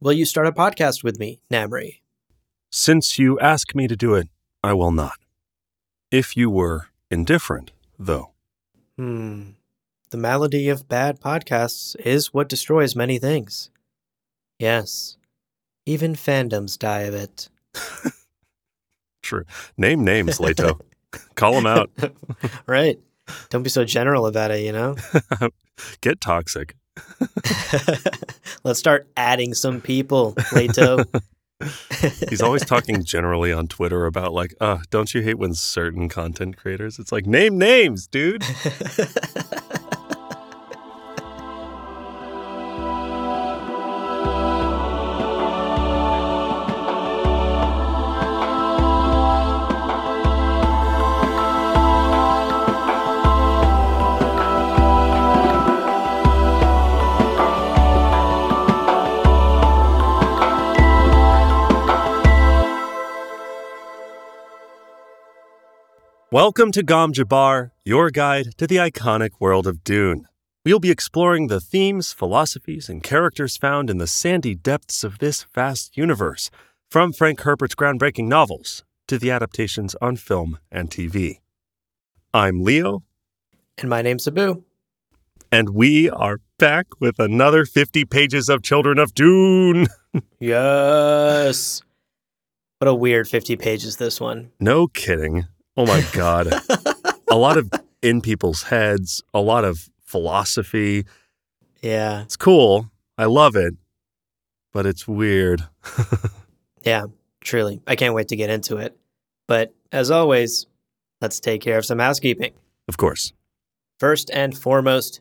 will you start a podcast with me, Namri? Since you ask me to do it, I will not. If you were indifferent, though. Hmm. The malady of bad podcasts is what destroys many things. Yes. Even fandoms die of it. True. Name names, Leto. Call them out. right. Don't be so general about it, you know? Get toxic. Let's start adding some people, Leto. He's always talking generally on Twitter about like, uh, don't you hate when certain content creators? It's like name names, dude. Welcome to Gom Jabbar, your guide to the iconic world of Dune. We'll be exploring the themes, philosophies, and characters found in the sandy depths of this vast universe, from Frank Herbert's groundbreaking novels to the adaptations on film and TV. I'm Leo. And my name's Abu. And we are back with another 50 pages of Children of Dune. yes. What a weird 50 pages this one. No kidding. Oh my God. a lot of in people's heads, a lot of philosophy. Yeah. It's cool. I love it, but it's weird. yeah, truly. I can't wait to get into it. But as always, let's take care of some housekeeping. Of course. First and foremost,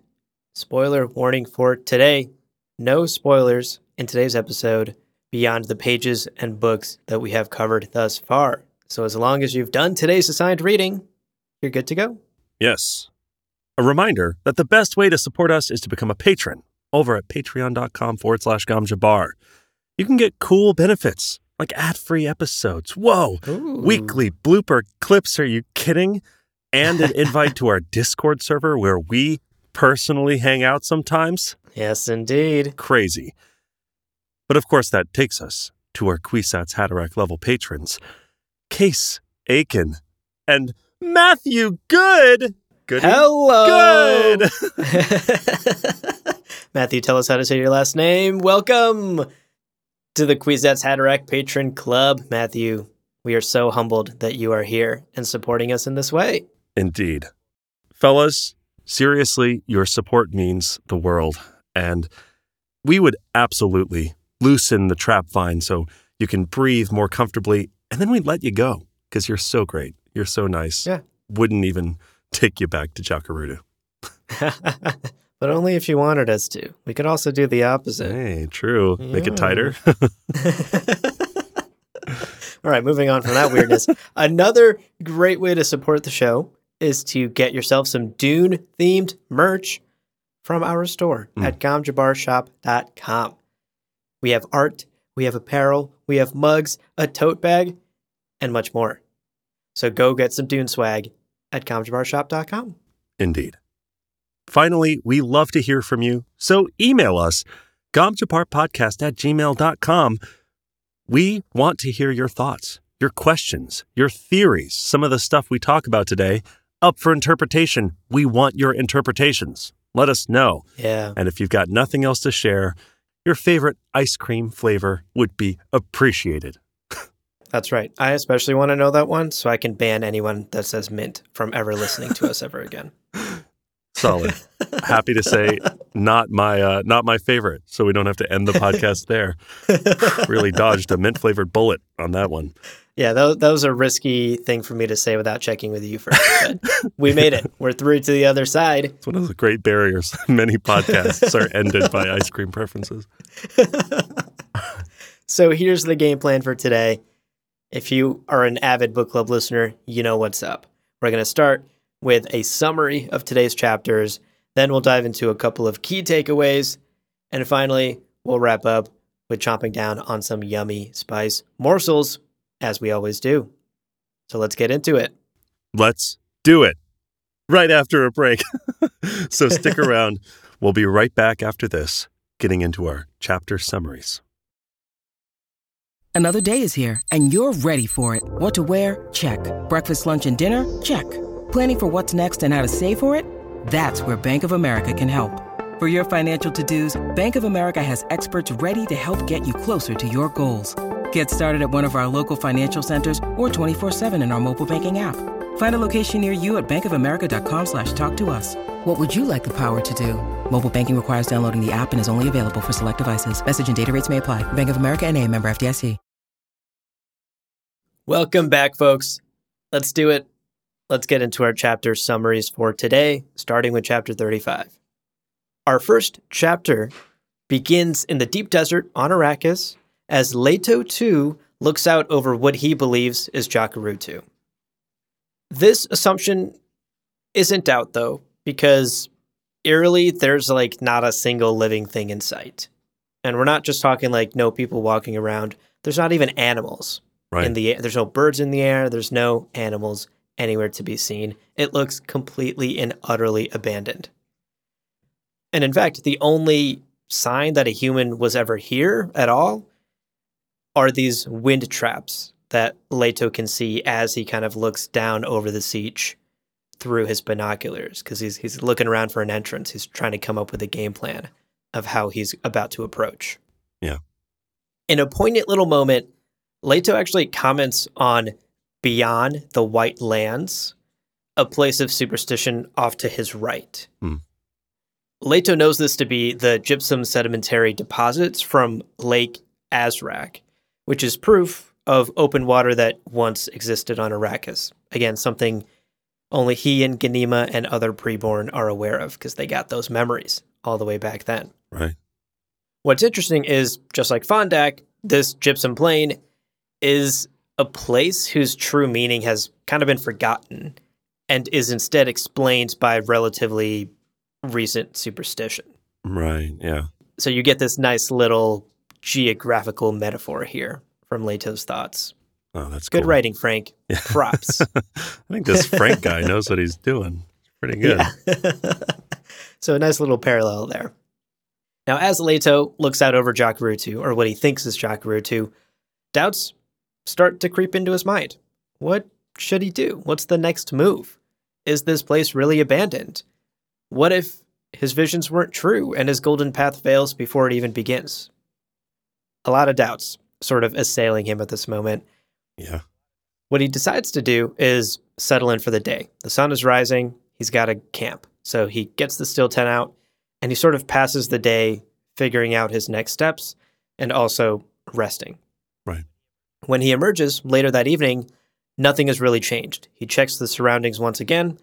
spoiler warning for today. No spoilers in today's episode beyond the pages and books that we have covered thus far. So as long as you've done today's assigned reading, you're good to go. Yes. A reminder that the best way to support us is to become a patron over at patreon.com forward slash gomjabar. You can get cool benefits like ad free episodes. Whoa. Ooh. Weekly blooper clips. Are you kidding? And an invite to our Discord server where we personally hang out sometimes. Yes, indeed. Crazy. But of course, that takes us to our Kwisatz Haderach level patrons. Case Aiken, and Matthew Good. Good. Hello. Good. Matthew, tell us how to say your last name. Welcome to the Kwisatz Haderach Patron Club, Matthew. We are so humbled that you are here and supporting us in this way. Indeed. Fellas, seriously, your support means the world. And we would absolutely loosen the trap vine so you can breathe more comfortably and then we'd let you go because you're so great. You're so nice. Yeah. Wouldn't even take you back to Jakarta. but only if you wanted us to. We could also do the opposite. Hey, true. Yeah. Make it tighter. All right, moving on from that weirdness. Another great way to support the show is to get yourself some Dune themed merch from our store mm. at gomjabarshop.com. We have art, we have apparel, we have mugs, a tote bag, and much more. So go get some Dune swag at gomjabarshop.com. Indeed. Finally, we love to hear from you, so email us, gomjabarpodcast at gmail.com. We want to hear your thoughts, your questions, your theories, some of the stuff we talk about today, up for interpretation. We want your interpretations. Let us know. Yeah. And if you've got nothing else to share, your favorite ice cream flavor would be appreciated. That's right. I especially want to know that one so I can ban anyone that says mint from ever listening to us ever again. Solid. Happy to say not my uh, not my favorite, so we don't have to end the podcast there. really dodged a mint flavored bullet on that one. Yeah, that, that was a risky thing for me to say without checking with you first. we made it. We're through to the other side. It's one of the great barriers. Many podcasts are ended by ice cream preferences. so here's the game plan for today. If you are an avid book club listener, you know what's up. We're going to start with a summary of today's chapters. Then we'll dive into a couple of key takeaways. And finally, we'll wrap up with chomping down on some yummy spice morsels, as we always do. So let's get into it. Let's do it right after a break. so stick around. We'll be right back after this, getting into our chapter summaries. Another day is here, and you're ready for it. What to wear? Check. Breakfast, lunch, and dinner? Check. Planning for what's next and how to save for it? That's where Bank of America can help. For your financial to-dos, Bank of America has experts ready to help get you closer to your goals. Get started at one of our local financial centers or 24-7 in our mobile banking app. Find a location near you at bankofamerica.com slash talk to us. What would you like the power to do? Mobile banking requires downloading the app and is only available for select devices. Message and data rates may apply. Bank of America and a member FDIC. Welcome back, folks. Let's do it. Let's get into our chapter summaries for today, starting with chapter 35. Our first chapter begins in the deep desert on Arrakis as Leto 2 looks out over what he believes is Jacurutu. This assumption isn't out though, because eerily there's like not a single living thing in sight. And we're not just talking like no people walking around. There's not even animals Right. in the air. There's no birds in the air. There's no animals anywhere to be seen. It looks completely and utterly abandoned. And in fact, the only sign that a human was ever here at all are these wind traps that Leto can see as he kind of looks down over the sietch through his binoculars because he's he's looking around for an entrance. He's trying to come up with a game plan of how he's about to approach. Yeah. In a poignant little moment, Leto actually comments on beyond the White Lands, a place of superstition off to his right. Hmm. Leto knows this to be the gypsum sedimentary deposits from Lake Azrak, which is proof of open water that once existed on Arrakis. Again, something only he and Ganima and other preborn are aware of because they got those memories all the way back then. Right. What's interesting is just like Fondak, this gypsum plain is a place whose true meaning has kind of been forgotten and is instead explained by relatively recent superstition. Right. Yeah. So you get this nice little geographical metaphor here from Leto's thoughts. Oh, that's Good cool. writing, Frank. Yeah. Props. I think this Frank guy knows what he's doing. Pretty good. Yeah. so a nice little parallel there. Now, as Leto looks out over Jacurutu, or what he thinks is Jacurutu, doubts start to creep into his mind. What should he do? What's the next move? Is this place really abandoned? What if his visions weren't true and his golden path fails before it even begins? A lot of doubts sort of assailing him at this moment. Yeah. What he decides to do is settle in for the day. The sun is rising. He's got to camp. So he gets the steel tent out and he sort of passes the day figuring out his next steps and also resting. Right. When he emerges later that evening, nothing has really changed. He checks the surroundings once again.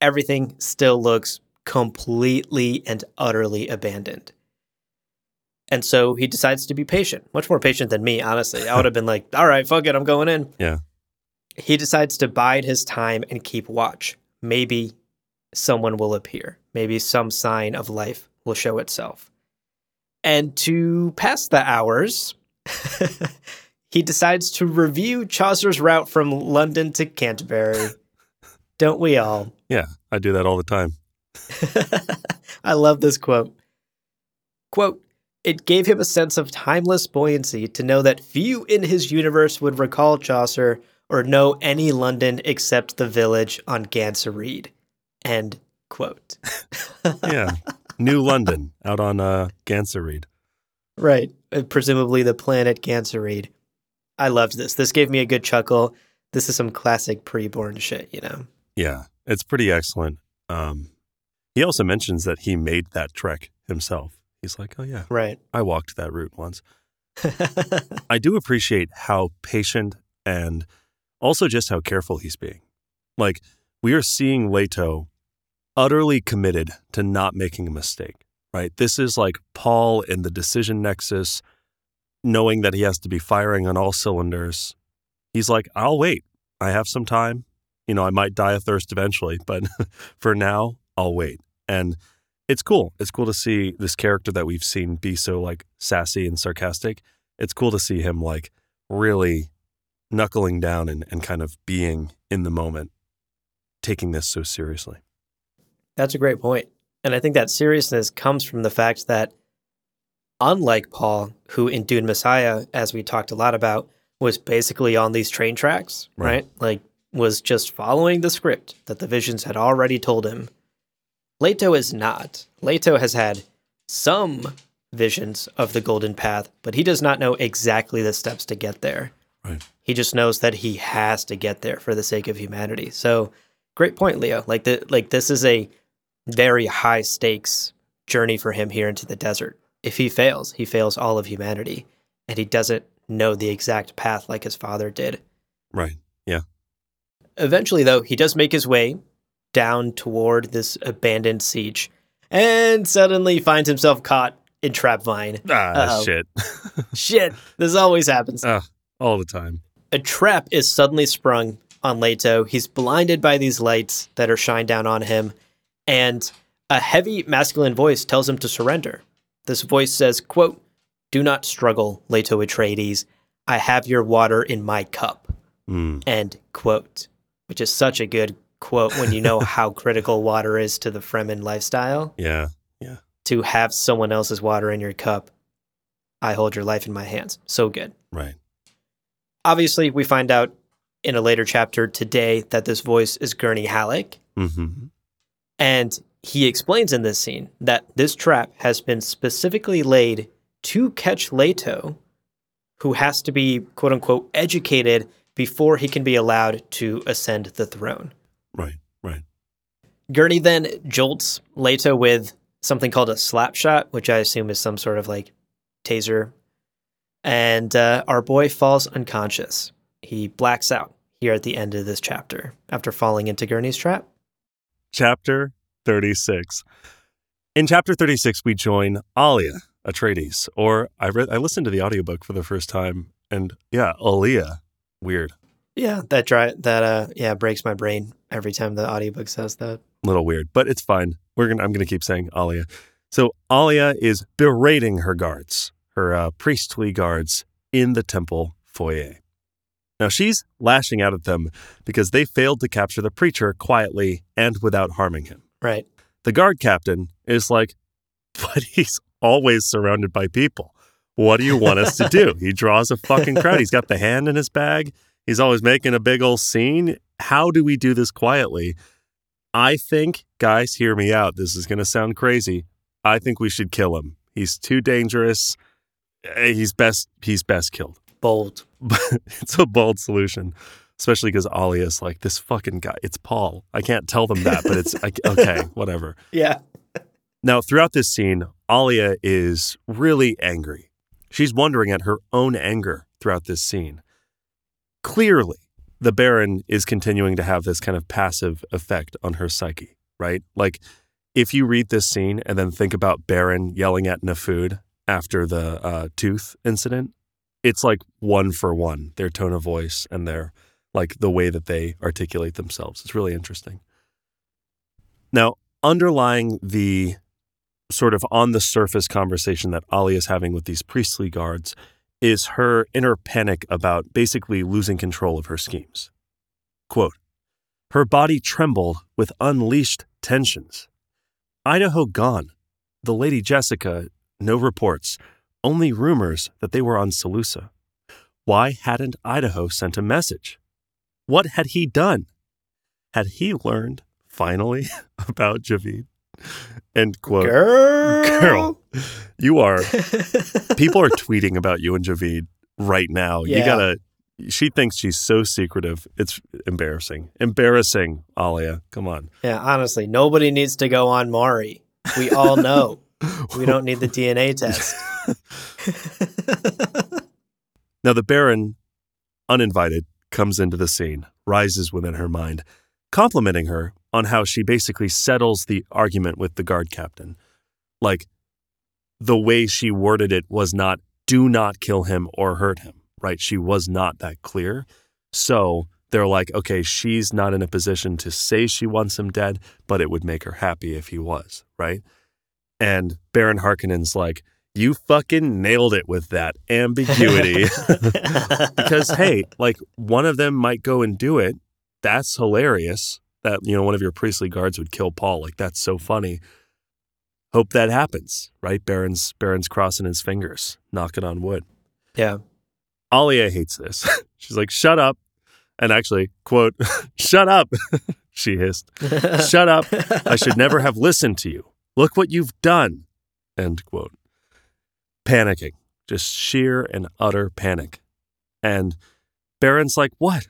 Everything still looks completely and utterly abandoned. And so he decides to be patient, much more patient than me, honestly. I would have been like, all right, fuck it, I'm going in. Yeah. He decides to bide his time and keep watch. Maybe someone will appear. Maybe some sign of life will show itself. And to pass the hours, he decides to review Chaucer's route from London to Canterbury. Don't we all? Yeah. I do that all the time. I love this quote. Quote, it gave him a sense of timeless buoyancy to know that few in his universe would recall Chaucer or know any London except the village on Gansireed. End quote. Yeah. New London out on uh, Gansireed. right. Uh, Presumably the planet Gansireed. I loved this. This gave me a good chuckle. This is some classic pre-born shit, you know. Yeah. It's pretty excellent. Um, he also mentions that he made that trek himself. He's like, oh, yeah, Right. I walked that route once. I do appreciate how patient and also just how careful he's being. Like, we are seeing Leto utterly committed to not making a mistake, right? This is like Paul in the decision nexus, knowing that he has to be firing on all cylinders. He's like, I'll wait. I have some time. You know, I might die of thirst eventually, but for now, I'll wait. And it's cool. It's cool to see this character that we've seen be so like sassy and sarcastic. It's cool to see him like really knuckling down and, and kind of being in the moment, taking this so seriously. That's a great point. And I think that seriousness comes from the fact that unlike Paul, who in Dune Messiah, as we talked a lot about, was basically on these train tracks, Right. right? Like, was just following the script that the visions had already told him. Leto is not. Leto has had some visions of the golden path, but he does not know exactly the steps to get there. Right. He just knows that he has to get there for the sake of humanity. So, great point, Leo. Like the like this is a very high stakes journey for him here into the desert. If he fails, he fails all of humanity, and he doesn't know the exact path like his father did. Right. Yeah. Eventually, though, he does make his way down toward this abandoned sietch, and suddenly finds himself caught in trap vine. Ah, Uh-oh. shit. Shit, this always happens. Ah, all the time. a trap is suddenly sprung on Leto. He's blinded by these lights that are shined down on him, and a heavy masculine voice tells him to surrender. This voice says, quote, Do not struggle, Leto Atreides. I have your water in my cup. Mm, End quote. Which is such a good quote when you know how critical water is to the Fremen lifestyle. yeah. Yeah. To have someone else's water in your cup. I hold your life in my hands. So good. Right. Obviously, we find out in a later chapter today that this voice is Gurney Halleck, hmm and he explains in this scene that this trap has been specifically laid to catch Leto, who has to be quote unquote educated before he can be allowed to ascend the throne. Right. Right. Gurney then jolts Leto with something called a slap shot, which I assume is some sort of like taser. And uh, our boy falls unconscious. He blacks out here at the end of this chapter after falling into Gurney's trap. Chapter 36. In chapter 36, we join Alia Atreides, or I read, I listened to the audiobook for the first time, and yeah, Alia. Weird. Yeah, that dry that uh yeah breaks my brain every time the audiobook says that. A little weird, but it's fine. We're gonna I'm gonna keep saying Alia. So Alia is berating her guards, her uh, priestly guards in the temple foyer. Now she's lashing out at them because they failed to capture the preacher quietly and without harming him. Right. The guard captain is like, but he's always surrounded by people. What do you want us to do? He draws a fucking crowd. He's got the hand in his bag. He's always making a big old scene. How do we do this quietly? I think, guys, hear me out. This is going to sound crazy. I think we should kill him. He's too dangerous. Eh, He's best. He's best killed. Bold. It's a bold solution, especially because Alia's like this fucking guy. It's Paul. I can't tell them that, but it's like, okay, whatever. Yeah. Now, throughout this scene, Alia is really angry. She's wondering at her own anger throughout this scene. Clearly, the Baron is continuing to have this kind of passive effect on her psyche, right? Like, if you read this scene and then think about Baron yelling at Nefud after the uh, tooth incident, it's like one for one, their tone of voice and their, like, the way that they articulate themselves. It's really interesting. Now, underlying the sort of on the surface conversation that Ali is having with these priestly guards is her inner panic about basically losing control of her schemes. Quote Her body trembled with unleashed tensions. Idaho gone. The Lady Jessica, no reports, only rumors that they were on Salusa. Why hadn't Idaho sent a message? What had he done? Had he learned, finally, about Javid? End quote. Girl. Girl, you are. People are tweeting about you and Javid right now. You gotta. She thinks she's so secretive. It's embarrassing. Embarrassing, Alia. Come on. Yeah, honestly, nobody needs to go on Maury. We all know. we don't need the DNA test. Now, the Baron, uninvited, comes into the scene, rises within her mind, complimenting her on how she basically settles the argument with the guard captain. Like, the way she worded it was not, do not kill him or hurt him, right? She was not that clear. So they're like, okay, she's not in a position to say she wants him dead, but it would make her happy if he was, right? And Baron Harkonnen's like, you fucking nailed it with that ambiguity. because hey, like one of them might go and do it. That's hilarious. That you know one of your priestly guards would kill Paul. Like that's so funny. hope that happens, right? Baron's Baron's crossing his fingers, knocking on wood. Yeah. Alia hates this. She's like, "Shut up!" And actually, quote, "Shut up!" she hissed. "Shut up! I should never have listened to you. Look what you've done." End quote. Panicking, just sheer and utter panic. And Baron's like, "What?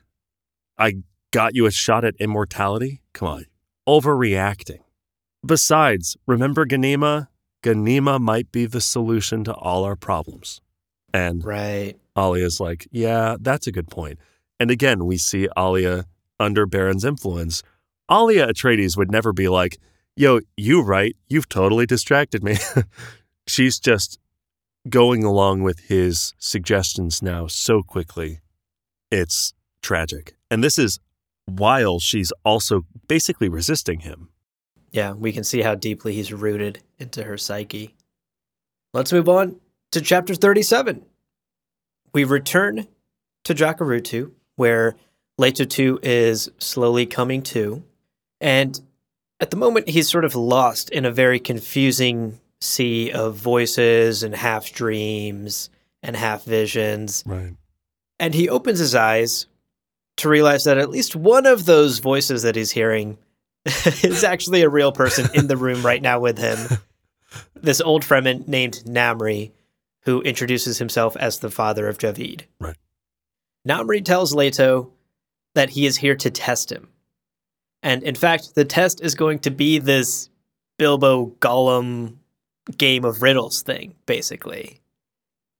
I got you a shot at immortality? Come on, overreacting." Besides, remember Ganima? Ganima might be the solution to all our problems. And Right. Alia's like, yeah, that's a good point. And again, we see Alia under Baron's influence. Alia Atreides would never be like, yo, you right, you've totally distracted me. She's just going along with his suggestions now so quickly. It's tragic. And this is while she's also basically resisting him. Yeah, we can see how deeply he's rooted into her psyche. Let's move on to chapter 37. We return to Jacurutu, where Leto 2 is slowly coming to. And at the moment, he's sort of lost in a very confusing sea of voices and half dreams and half visions. Right. And he opens his eyes to realize that at least one of those voices that he's hearing is actually a real person in the room right now with him. This old Fremen named Namri, who introduces himself as the father of Javid. Right. Namri tells Leto that he is here to test him. And in fact, the test is going to be this Bilbo Gollum game of riddles thing, basically.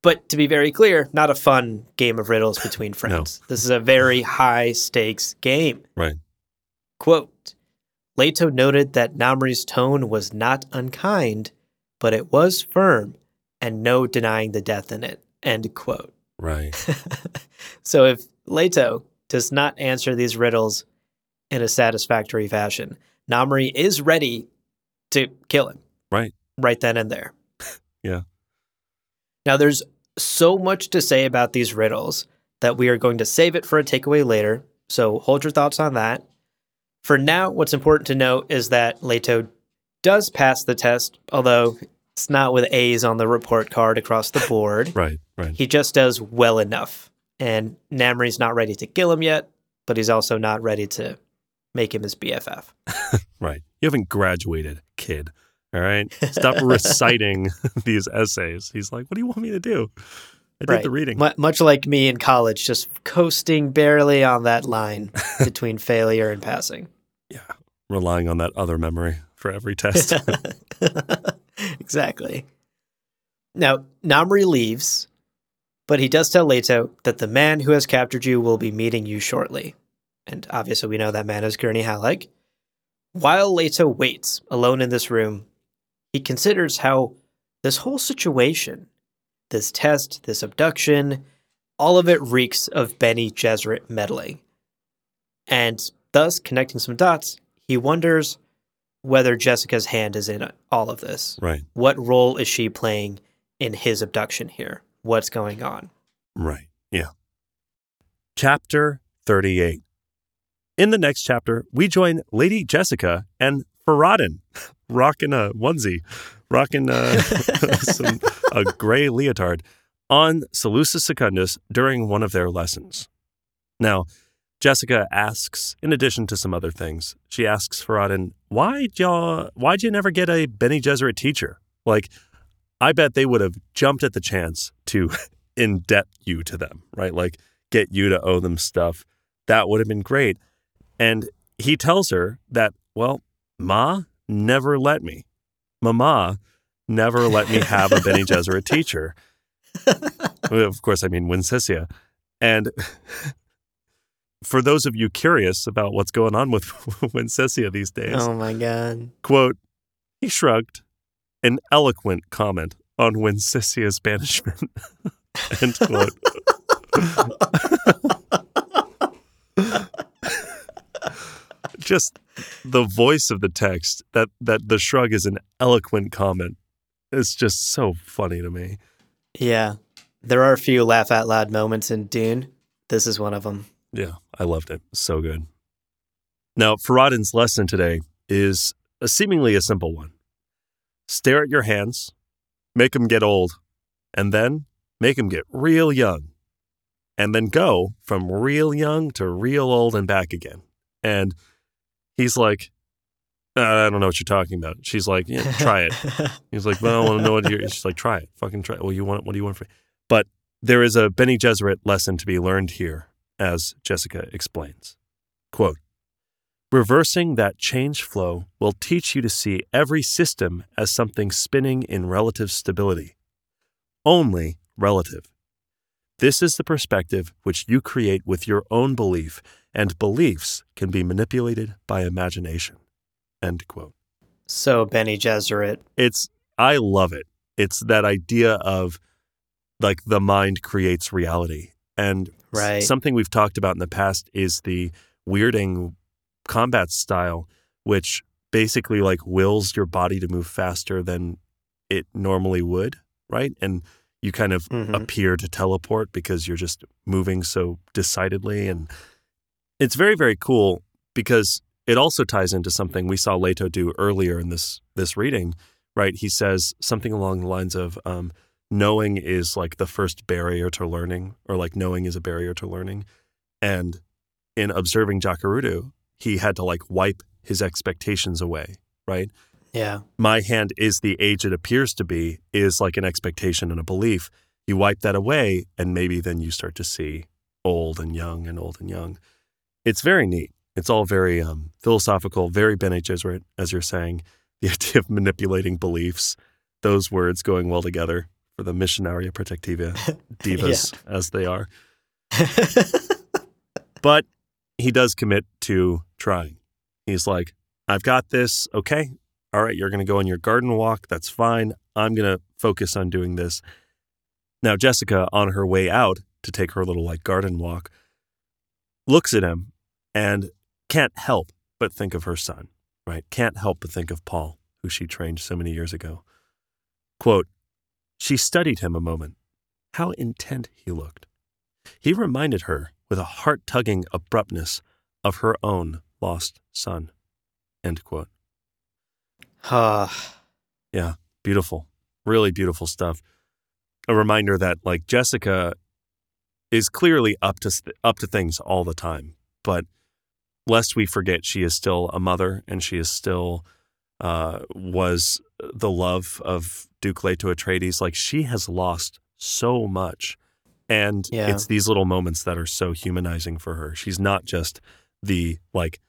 But to be very clear, not a fun game of riddles between friends. This is a very high stakes game. Right. Quote Leto noted that Namri's tone was not unkind, but it was firm and no denying the death in it. End quote. Right. so if Leto does not answer these riddles in a satisfactory fashion, Namri is ready to kill him Right. right then and there. Yeah. Now, there's so much to say about these riddles that we are going to save it for a takeaway later. So hold your thoughts on that. For now, what's important to note is that Leto does pass the test, although it's not with A's on the report card across the board. Right. Right. He just does well enough. And Namri's not ready to kill him yet, but he's also not ready to make him his BFF. Right. You haven't graduated, kid. All right. Stop reciting these essays. He's like, what do you want me to do? I did the reading. Mu- much like me in college, just coasting barely on that line between failure and passing. yeah. Relying on that other memory for every test. exactly. Now, Namri leaves, but he does tell Leto that the man who has captured you will be meeting you shortly. And obviously, we know that man is Gurney Halleck. While Leto waits alone in this room, he considers how this whole situation, this test, this abduction, all of it reeks of Bene Gesserit meddling. And thus, connecting some dots, he wonders whether Jessica's hand is in all of this. right. What role is she playing in his abduction here? What's going on? Right. Yeah. Chapter 38. In the next chapter, we join Lady Jessica and Farad'n, rocking a onesie, rocking uh, some, a gray leotard, on Salusa Secundus during one of their lessons. Now, Jessica asks, in addition to some other things, she asks Farad'n, why'd y'all, why'd you never get a Bene Gesserit teacher? Like, I bet they would have jumped at the chance to indebt you to them, right? Like get you to owe them stuff. That would have been great. And he tells her that, well, Ma never let me. Mama never let me have a Bene Gesserit teacher. Of course, I mean Wensicia. And for those of you curious about what's going on with Wensicia these days, Oh my god. quote, he shrugged, an eloquent comment on Wensicia's banishment. End quote. Just the voice of the text that that the shrug is an eloquent comment. It's just so funny to me. Yeah. There are a few laugh out loud moments in Dune. This is one of them. Yeah, I loved it. So good. Now, Farad'n's lesson today is a seemingly a simple one. stare at your hands, make them get old, and then make them get real young. And then go from real young to real old and back again. And he's like, "Uh, I don't know what you're talking about. She's like, yeah, try it. He's like, well, I want to know what you're. She's like, try it. Fucking try it. Well, you want what do you want for? But there is a Bene Gesserit lesson to be learned here, as Jessica explains. Quote, reversing that change flow will teach you to see every system as something spinning in relative stability. Only relative. This is the perspective which you create with your own belief, and beliefs can be manipulated by imagination. End quote so Bene Gesserit. it's I love it. It's that idea of like the mind creates reality. And s- something we've talked about in the past is the weirding combat style, which basically like wills your body to move faster than it normally would, right? And you kind of Mhm. appear to teleport because you're just moving so decidedly. And it's very, very cool because it also ties into something we saw Leto do earlier in this this reading, right? He says something along the lines of um, knowing is like the first barrier to learning, or like knowing is a barrier to learning. And in observing Jacurutu, he had to like wipe his expectations away, right? Yeah. my hand is the age it appears to be is like an expectation and a belief. You wipe that away, and maybe then you start to see old and young and old and young. It's very neat. It's all very um, philosophical, very Bene Gesserit, as you're saying. The idea of manipulating beliefs, those words going well together for the Missionaria Protectiva divas as they are. But he does commit to trying. He's like, I've got this. Okay. All right. You're going to go on your garden walk. That's fine. I'm going to focus on doing this. Now, Jessica, on her way out to take her little like garden walk, looks at him and can't help but think of her son, right? Can't help but think of Paul, who she trained so many years ago. Quote, she studied him a moment. How intent he looked. He reminded her with a heart tugging abruptness of her own lost son. End quote. Ah, Yeah, Beautiful. Really beautiful stuff. A reminder that like Jessica is clearly up to up to things all the time, but lest we forget she is still a mother and she is still uh, was the love of Duke Leto Atreides. Like she has lost so much, and Yeah. it's these little moments that are so humanizing for her. She's not just the like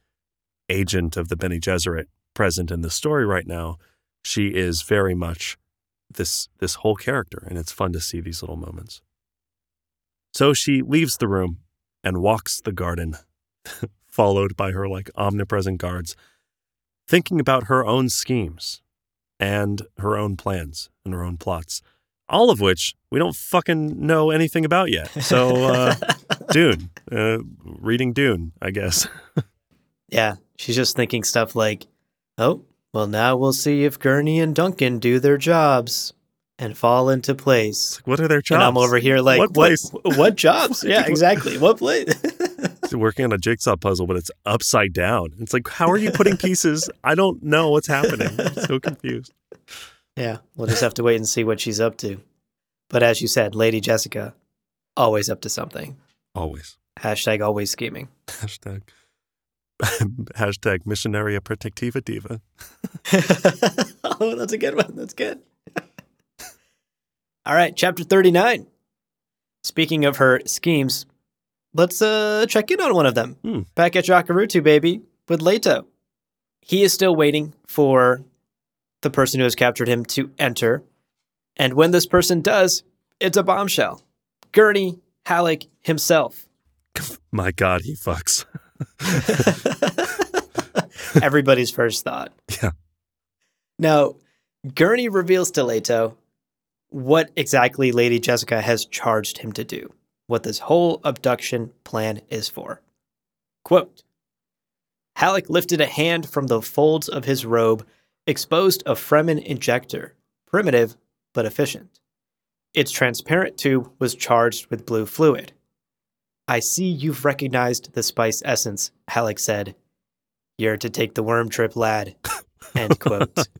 agent of the Bene Gesserit present in the story right now. She is very much this this whole character, and it's fun to see these little moments. So she leaves the room and walks the garden, followed by her like omnipresent guards, thinking about her own schemes and her own plans and her own plots, all of which we don't fucking know anything about yet. So, uh, Dune, uh, reading Dune, I guess. yeah. She's just thinking stuff like, oh, well, now we'll see if Gurney and Duncan do their jobs and fall into place. What are their jobs? And I'm over here like, What what, place? what, jobs? yeah, exactly. What place? working on a jigsaw puzzle, but it's upside down. It's like, how are you putting pieces? I don't know what's happening. I'm so confused. yeah, we'll just have to wait and see what she's up to. But as you said, Lady Jessica, always up to something. Always. Hashtag always scheming. Hashtag. Hashtag Missionaria Protectiva Diva. oh, that's a good one. That's good. All right, chapter 39. Speaking of her schemes, let's uh check in on one of them. Hmm. Back at Jacurutu, baby, with Leto. He is still waiting for the person who has captured him to enter. And when this person does, it's a bombshell. Gurney Halleck himself. My God, he fucks. Everybody's first thought. Yeah. Now, Gurney reveals to Leto what exactly Lady Jessica has charged him to do, what this whole abduction plan is for. Quote Halleck lifted a hand from the folds of his robe, exposed a Fremen injector, primitive but efficient. Its transparent tube was charged with blue fluid. I see you've recognized the spice essence, Halleck said. You're to take the worm trip, lad. End quote.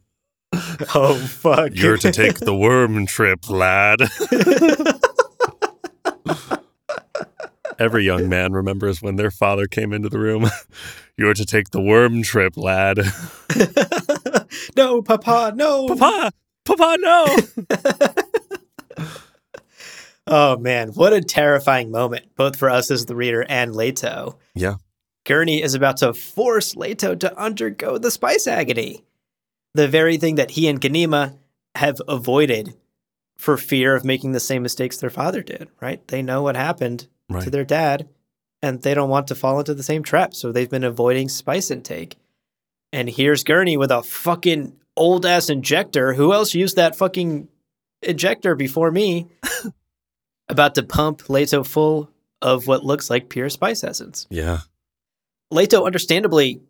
Oh fuck! You're to take the worm trip, lad. Every young man remembers when their father came into the room. You're to take the worm trip, lad. no, Papa, no, Papa, Papa, no. Oh man, what a terrifying moment, both for us as the reader and Leto. Yeah. Gurney is about to force Leto to undergo the spice agony. The very thing that he and Ganima have avoided for fear of making the same mistakes their father did, right? They know what happened to their dad and they don't want to fall into the same trap, so they've been avoiding spice intake. And here's Gurney with a fucking old ass injector. Who else used that fucking injector before me? About to pump Leto full of what looks like pure spice essence. Yeah. Leto, understandably,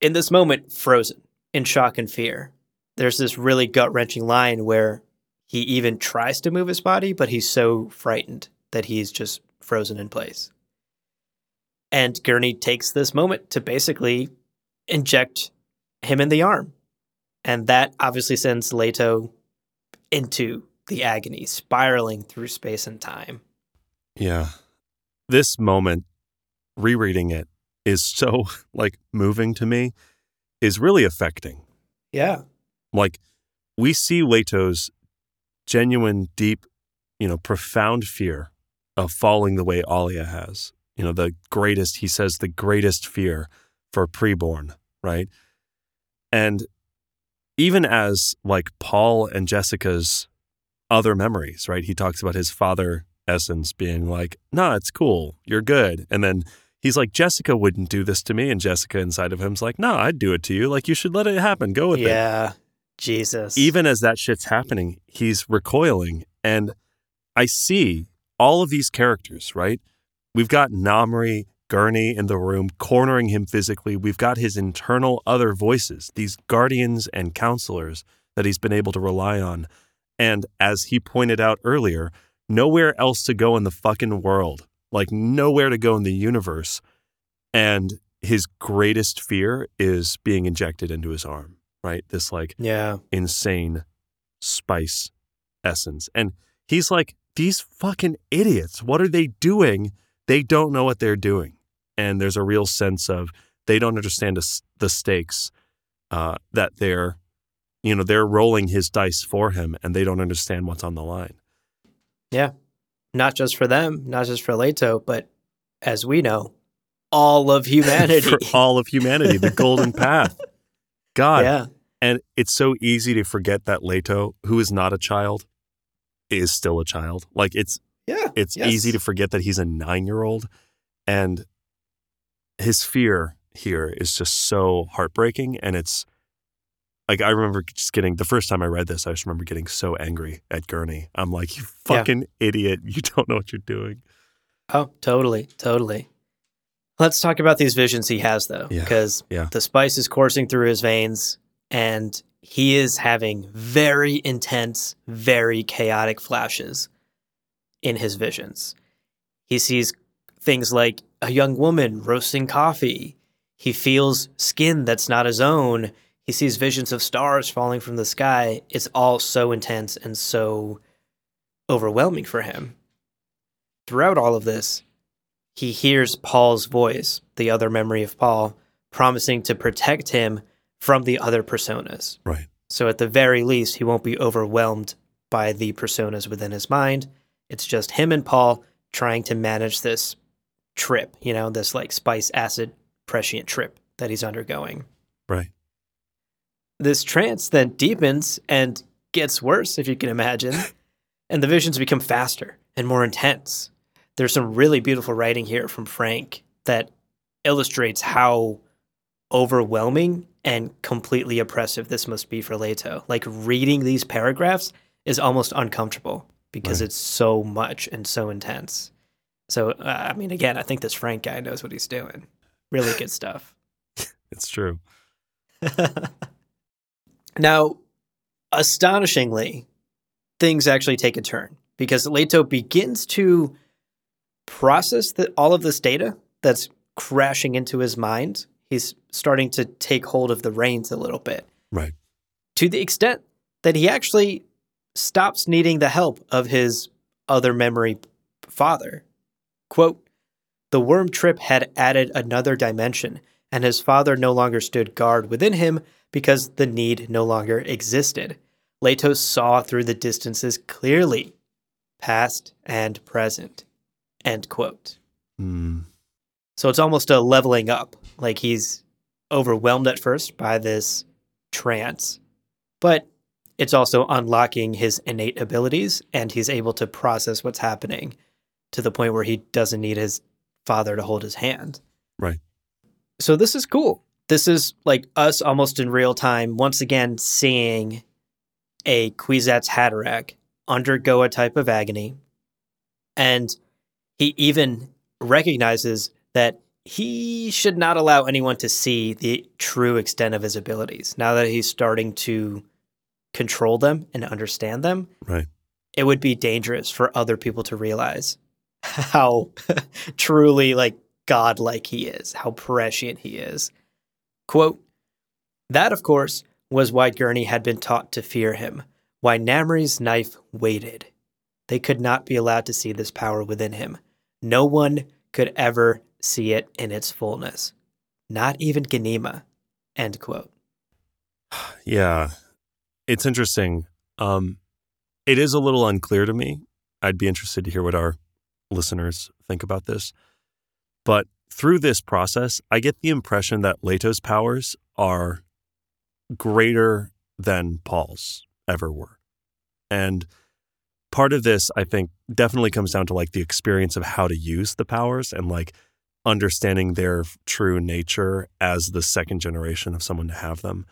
in this moment, frozen in shock and fear. There's this really gut wrenching line where he even tries to move his body, but he's so frightened that he's just frozen in place. And Gurney takes this moment to basically inject him in the arm. And that obviously sends Leto into the agony, spiraling through space and time. Yeah. This moment, rereading it, is so like moving to me, is really affecting. Yeah. Like we see Leto's genuine, deep, you know, profound fear of falling the way Alia has. You know, the greatest, he says, the greatest fear for preborn, right? And even as like Paul and Jessica's other memories, right? He talks about his father essence being like, nah, it's cool. You're good. And then he's like, Jessica wouldn't do this to me. And Jessica inside of him's like, nah, I'd do it to you. Like, you should let it happen. Go with it yeah. Jesus. even as that shit's happening, he's recoiling. And I see all of these characters, right? We've got Namri, Gurney in the room, cornering him physically. We've got his internal other voices, these guardians and counselors that he's been able to rely on. And as he pointed out earlier, nowhere else to go in the fucking world, like nowhere to go in the universe. And his greatest fear is being injected into his arm, right? This like yeah. insane spice essence. And he's like, these fucking idiots, what are they doing? They don't know what they're doing. And there's a real sense of they don't understand the stakes uh, that they're, you know, they're rolling his dice for him and they don't understand what's on the line. Yeah. Not just for them, not just for Leto, but as we know, all of humanity. for all of humanity, the golden path. God. yeah. And it's so easy to forget that Leto, who is not a child, is still a child. Like it's Yeah. it's Yes. easy to forget that he's a nine year old. And his fear here is just so heartbreaking. And it's like, I remember just getting the first time I read this, I just remember getting so angry at Gurney. I'm like, you Yeah. fucking idiot. You don't know what you're doing. Oh, totally. Totally. Let's talk about these visions he has, though, Yeah. because Yeah. the spice is coursing through his veins and he is having very intense, very chaotic flashes in his visions. He sees things like a young woman roasting coffee. He feels skin that's not his own. He sees visions of stars falling from the sky. It's all so intense and so overwhelming for him. Throughout all of this, he hears Paul's voice, the other memory of Paul, promising to protect him from the other personas. Right. So, at the very least, he won't be overwhelmed by the personas within his mind. It's just him and Paul trying to manage this trip, you know, this like spice acid prescient trip that he's undergoing. Right. This trance then deepens and gets worse, if you can imagine, and the visions become faster and more intense. There's some really beautiful writing here from Frank that illustrates how overwhelming and completely oppressive this must be for Leto. Like reading these paragraphs is almost uncomfortable because Right. it's so much and so intense. So, uh, I mean, again, I think this Frank guy knows what he's doing. Really good stuff. It's true. now, astonishingly, things actually take a turn because Leto begins to process the, all of this data that's crashing into his mind. He's starting to take hold of the reins a little bit. Right. to the extent that he actually stops needing the help of his other memory father. Quote, the worm trip had added another dimension, and his father no longer stood guard within him because the need no longer existed. Leto saw through the distances clearly, past and present. End quote. Mm. So it's almost a leveling up. Like he's overwhelmed at first by this trance, but it's also unlocking his innate abilities and he's able to process what's happening to the point where he doesn't need his father to hold his hand. Right. So this is cool. This is like us almost in real time, once again seeing a Kwisatz Haderach undergo a type of agony. And he even recognizes that he should not allow anyone to see the true extent of his abilities. Now that he's starting to control them and understand them, Right. it would be dangerous for other people to realize how truly like godlike he is, how prescient he is. Quote, that of course was why Gurney had been taught to fear him, why Namri's knife waited. They could not be allowed to see this power within him. No one could ever see it in its fullness. Not even Ganima. End quote. Yeah. It's interesting. Um, it is a little unclear to me. I'd be interested to hear what our listeners think about this. But through this process, I get the impression that Leto's powers are greater than Paul's ever were. And part of this, I think, definitely comes down to like the experience of how to use the powers and like understanding their true nature as the second generation of someone to have them.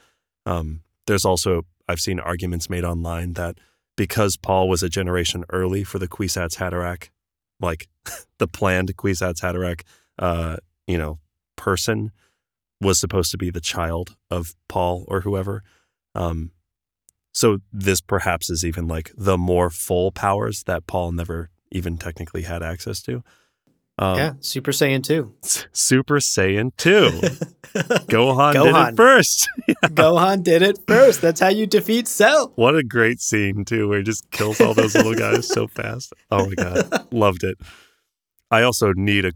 Um, there's also, I've seen arguments made online that because Paul was a generation early for the Kwisatz Haderach, like the planned Kwisatz Haderach, uh, you know, person was supposed to be the child of Paul or whoever. Um, so this perhaps is even like the more full powers that Paul never even technically had access to. Um, yeah, Super Saiyan 2. Super Saiyan 2. Gohan, Gohan, did it first. Gohan did it first. That's how you defeat Cell. what a great scene, too, where he just kills all those little guys so fast. Oh my God. Loved it. I also need a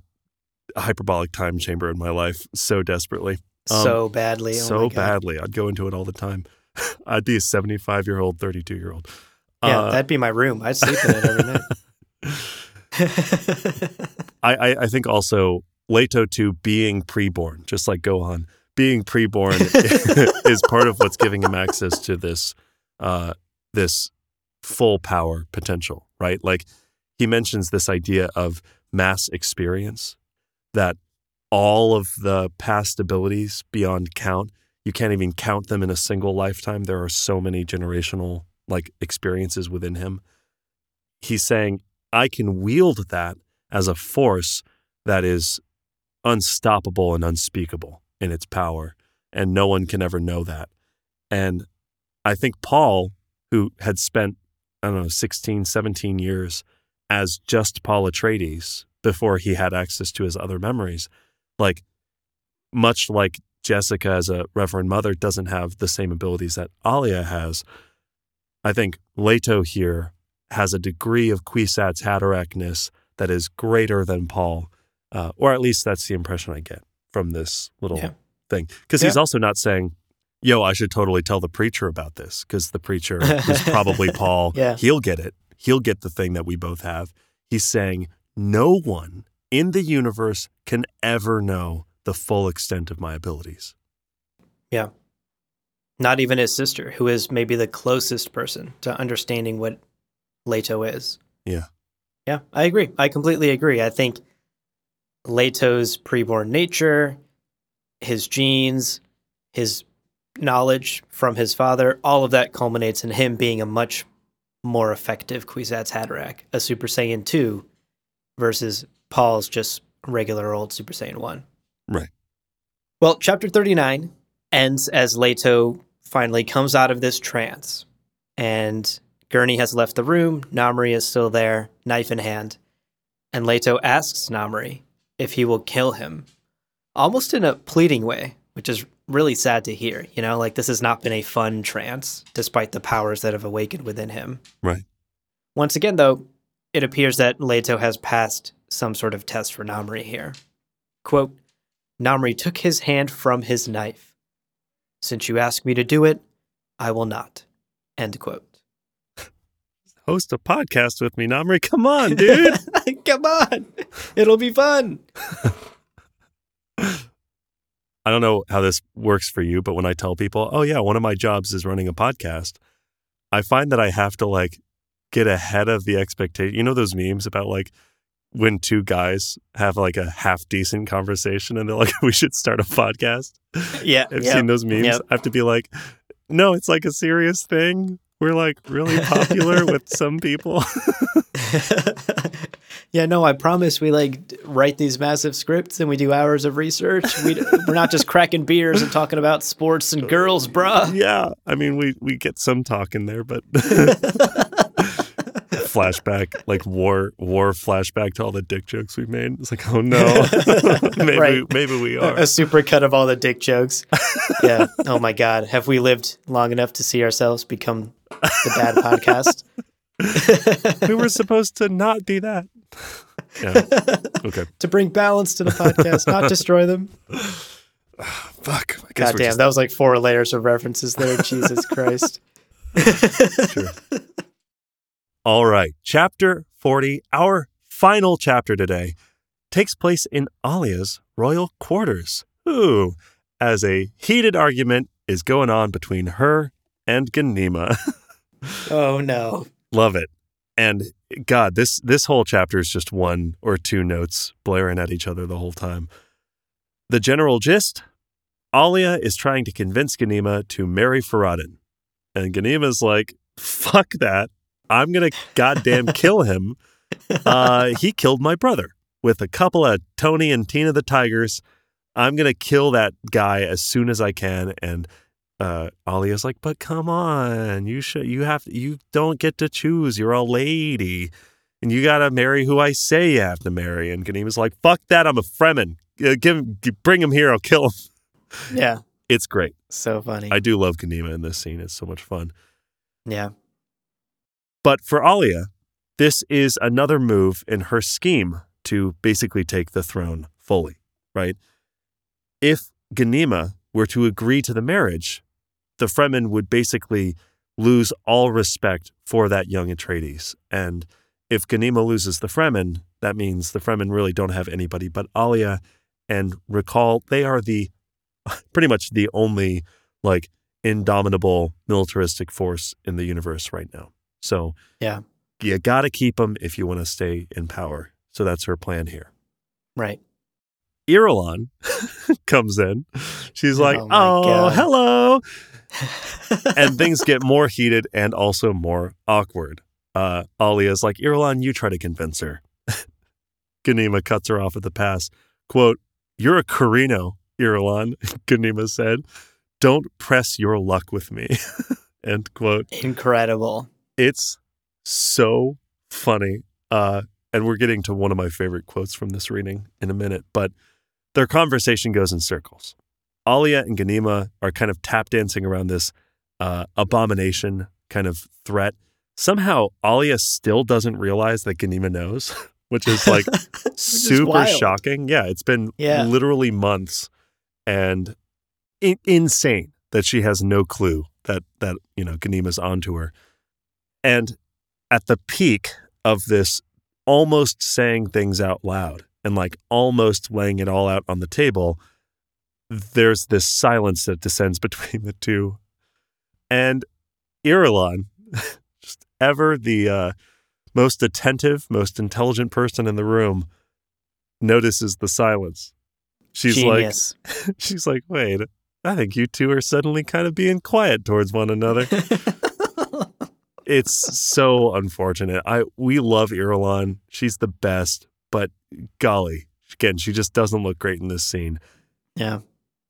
hyperbolic time chamber in my life so desperately. Um, so badly. Oh so badly. I'd go into it all the time. I'd be a 75 year old, 32 year old. Yeah, Uh, that'd be my room. I'd sleep in it every night. I, I, I think also Leto too being preborn, just like Gohan, being preborn is part of what's giving him access to this uh, this full power potential, right? Like he mentions this idea of mass experience that all of the past abilities beyond count, you can't even count them in a single lifetime. There are so many generational like experiences within him. He's saying, I can wield that as a force that is unstoppable and unspeakable in its power, and no one can ever know that. And I think Paul, who had spent, I don't know, 16, 17 years as just Paul Atreides before he had access to his other memories, like much like Jessica as a Reverend Mother doesn't have the same abilities that Alia has, I think Leto here has a degree of Kwisatz Haderachness that is greater than Paul, uh, or at least that's the impression I get from this little Yeah. thing. Because he's also not saying, "Yo, I should totally tell the preacher about this," because the preacher is probably Paul. Yeah. He'll get it. He'll get the thing that we both have. He's saying, "No one in the universe can ever know the full extent of my abilities." Yeah. Not even his sister, who is maybe the closest person to understanding what Leto is. Yeah. Yeah, I agree. I completely agree. I think Leto's preborn nature, his genes, his knowledge from his father, all of that culminates in him being a much more effective Kwisatz Haderach, a Super Saiyan 2 versus Paul's just regular old Super Saiyan 1. Right. Well, chapter 39 ends as Leto finally comes out of this trance and Gurney has left the room. Namri is still there, knife in hand. And Leto asks Namri if he will kill him, almost in a pleading way, which is really sad to hear. You know, like this has not been a fun trance, despite the powers that have awakened within him. Right. Once again, though, it appears that Leto has passed some sort of test for Namri here. Quote Namri took his hand from his knife. Since you ask me to do it, I will not. End quote. Host a podcast with me, Namri. Come on, dude. Come on. It'll be fun. I don't know how this works for you, but when I tell people, oh, yeah, one of my jobs is running a podcast, I find that I have to like get ahead of the expectation. You know, those memes about like when two guys have like a half decent conversation and they're like, we should start a podcast? Yeah. I've yep, seen those memes. yep. I have to be like, no, it's like a serious thing. We're like really popular with some people. yeah, no, I promise we like write these massive scripts and we do hours of research. We, d- we're not just cracking beers and talking about sports and girls, bruh. yeah. I mean, we, we get some talk in there, but flashback, like war, war flashback to all the dick jokes we made. It's like, oh no, maybe, Right. maybe we A are. super cut of all the dick jokes. yeah. Oh my God. Have we lived long enough to see ourselves become the bad podcast? we were supposed to not do that. Yeah. Okay. to bring balance to the podcast, not destroy them. Fuck. I God damn, just- that was like four layers of references there. Jesus Christ. All right. Chapter 40, our final chapter today, takes place in Alia's royal quarters. Ooh, as a heated argument is going on between her and Ganima. Oh no. Love it. And God, this this whole chapter is just one or two notes blaring at each other the whole time. The general gist: Alia is trying to convince Ganima to marry Farad'n, and Ganima's like, "Fuck that! I'm gonna goddamn kill him. Uh, he killed my brother with a couple of Tony and Tina the Tigers. I'm gonna kill that guy as soon as I can." And uh, Alia's like, but come on, you should, you have, you don't get to choose. You're a lady, and you gotta marry who I say you have to marry. And Ganima's like, fuck that, I'm a Fremen. Uh, give, him- bring him here, I'll kill him. Yeah. It's great. So funny. I do love Ganima in this scene. It's so much fun. yeah. But for Alia, this is another move in her scheme to basically take the throne fully, right? If Ganima were to agree to the marriage, the Fremen would basically lose all respect for that young Atreides. And if Ganima loses the Fremen, that means the Fremen really don't have anybody but Alia. And recall, they are the pretty much the only like indomitable militaristic force in the universe right now. So Yeah. you got to keep them if you want to stay in power. So that's her plan here. Right. Irulan comes in. She's like, Oh "Oh, hello," and things get more heated and also more awkward. Uh, Alia's like, "Irulan, you try to convince her." Ganima cuts her off at the pass. "Quote: You're a Corrino, Irulan." Ganima said, "Don't press your luck with me." End quote. Incredible. It's so funny. Uh, and we're getting to one of my favorite quotes from this reading in a minute, but their conversation goes in circles. Alia and Ganima are kind of tap dancing around this uh, abomination kind of threat. Somehow, Alia still doesn't realize that Ganima knows, which is like super wild. shocking. Yeah, it's been Yeah. literally months and in- insane that she has no clue that that you know Ganima's onto her. And at the peak of this almost saying things out loud and like almost laying it all out on the table, there's this silence that descends between the two. And Irulan, just ever the uh, most attentive, most intelligent person in the room, notices the silence. She's Genius. like, she's like, wait, I think you two are suddenly kind of being quiet towards one another. It's so unfortunate. I we love Irulan. She's the best, but golly, again, she just doesn't look great in this scene. yeah.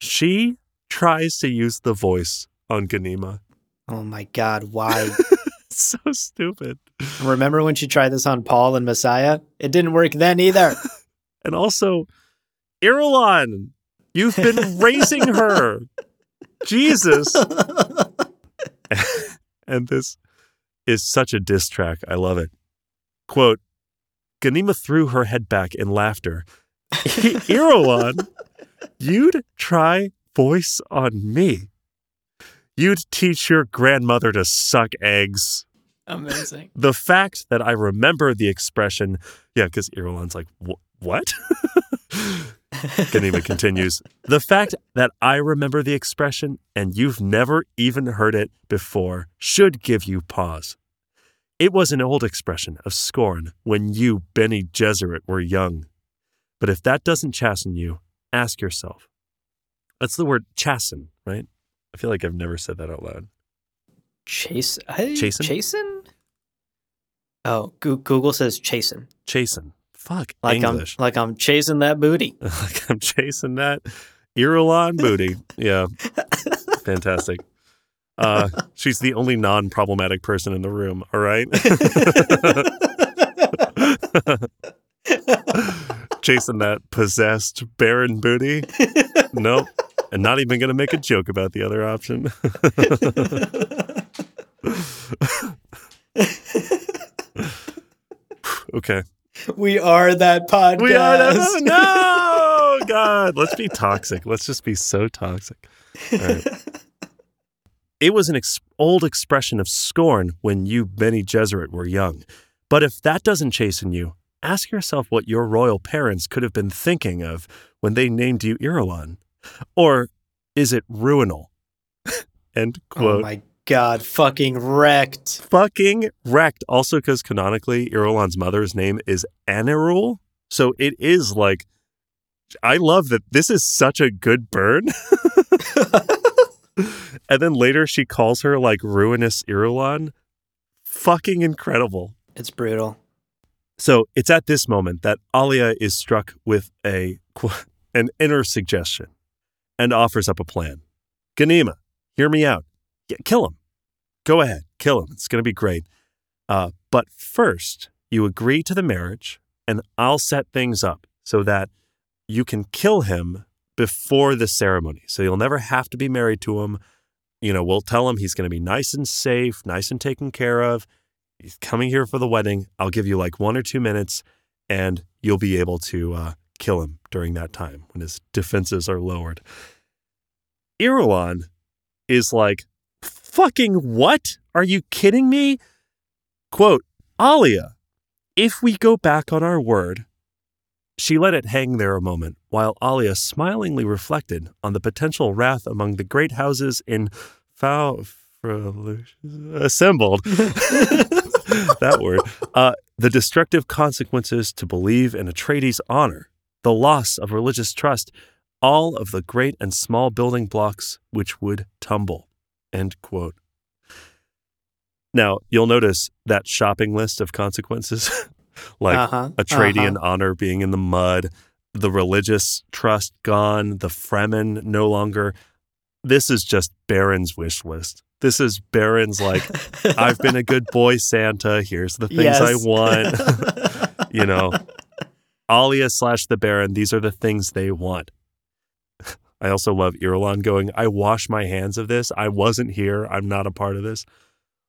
She tries to use the voice on Ganima. Oh my God. Why? So stupid. Remember when she tried this on Paul and Messiah? It didn't work then either. And also, Irulan, you've been raising her. Jesus. and this is such a diss track. I love it. Quote Ganima threw her head back in laughter. Irulan, you'd try voice on me. You'd teach your grandmother to suck eggs. Amazing. The fact that I remember the expression, yeah, because Irulan's like, what? Ganima continues, the fact that I remember the expression and you've never even heard it before should give you pause. It was an old expression of scorn when you, Bene Gesserit, were young. But if that doesn't chasten you, ask yourself. That's the word chasten, right? I feel like I've never said that out loud. Chase. Hey, Chasen? Chasen? Oh, Google says chasen. Chasten. Fuck Like English. I'm like I'm chasing that booty. like I'm chasing that Irulan booty. Yeah. Fantastic. Uh, she's the only non problematic person in the room. All right. Chasing that possessed barren booty. Nope. And not even going to make a joke about the other option. okay. We are that podcast. We are that. No, God. Let's be toxic. Let's just be so toxic. Right. It was an ex- old expression of scorn when you, Bene Gesserit, were young. But if that doesn't chasten you, ask yourself what your royal parents could have been thinking of when they named you Irulan. Or is it ruinal? End Oh quote. my god, fucking wrecked. Fucking wrecked. Also, because canonically, Irulan's mother's name is Anirul. So it is like, I love that this is such a good burn. and then later she calls her like ruinous Irulan. Fucking incredible. It's brutal. So it's at this moment that Alia is struck with a an inner suggestion and offers up a plan. Ganima, hear me out. Yeah, kill him. Go ahead, kill him. It's going to be great. Uh, but first, you agree to the marriage, and I'll set things up so that you can kill him before the ceremony. So you'll never have to be married to him. You know, we'll tell him he's going to be nice and safe, nice and taken care of. He's coming here for the wedding. I'll give you like one or two minutes, and you'll be able to uh, kill him during that time when his defenses are lowered. Irulan is like, fucking what? Are you kidding me? Quote, Alia, if we go back on our word, she let it hang there a moment while Alia smilingly reflected on the potential wrath among the great houses in Fau assembled. that word. Uh, the destructive consequences to believe in Atreides' honor, the loss of religious trust, all of the great and small building blocks which would tumble. End quote. Now, you'll notice that shopping list of consequences, like uh-huh. Atreidian uh-huh. honor being in the mud, the religious trust gone, the Fremen no longer. This is just Baron's wish list. This is Baron's like, I've been a good boy, Santa. Here's the things I want. you know, Alia slash the Baron, these are the things they want. I also love Irulan going, I wash my hands of this. I wasn't here. I'm not a part of this.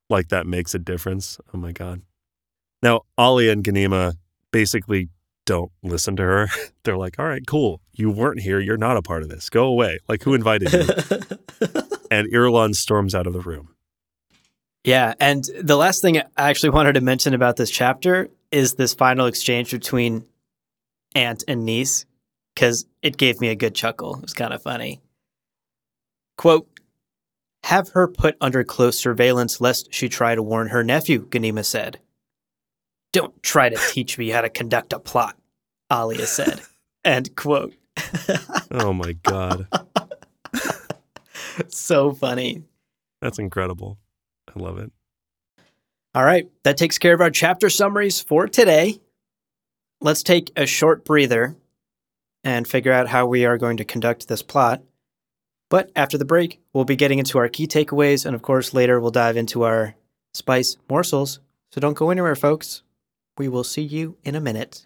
Like that makes a difference. Oh my God. Now, Ali and Ganima basically don't listen to her. They're like, all right, cool. You weren't here. You're not a part of this. Go away. Like, who invited you? and Irulan storms out of the room. Yeah, and the last thing I actually wanted to mention about this chapter is this final exchange between aunt and niece, because it gave me a good chuckle. It was kind of funny. Quote, have her put under close surveillance lest she try to warn her nephew, Ganima said. Don't try to teach me how to conduct a plot, Alia said. End quote. Oh my God. so funny. That's incredible. I love it. All right, that takes care of our chapter summaries for today. Let's take a short breather and figure out how we are going to conduct this plot. But after the break, we'll be getting into our key takeaways, and of course, later we'll dive into our spice morsels. So don't go anywhere, folks. We will see you in a minute.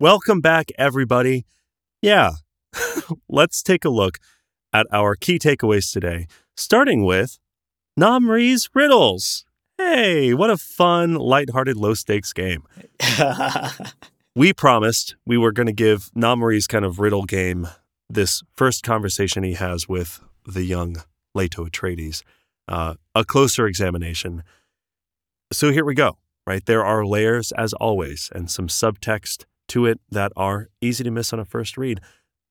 Welcome back, everybody. Yeah, let's take a look at our key takeaways today, starting with Namri's Riddles. Hey, what a fun, lighthearted, low stakes game. we promised we were going to give Namri's kind of riddle game this first conversation he has with the young Leto Atreides uh, a closer examination. So here we go, right? There are layers, as always, and some subtext to it that are easy to miss on a first read.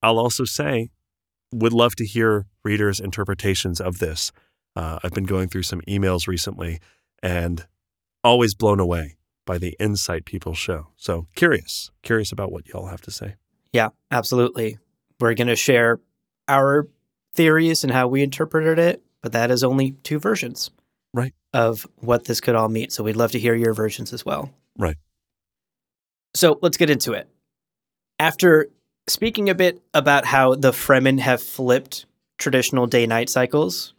I'll also say, would love to hear readers' interpretations of this. Uh, I've been going through some emails recently and always blown away by the insight people show. So curious, curious about what y'all have to say. Yeah, absolutely. We're going to share our theories and how we interpreted it, but that is only two versions Right. of what this could all mean. So we'd love to hear your versions as well. Right. So let's get into it. After speaking a bit about how the Fremen have flipped traditional day night cycles,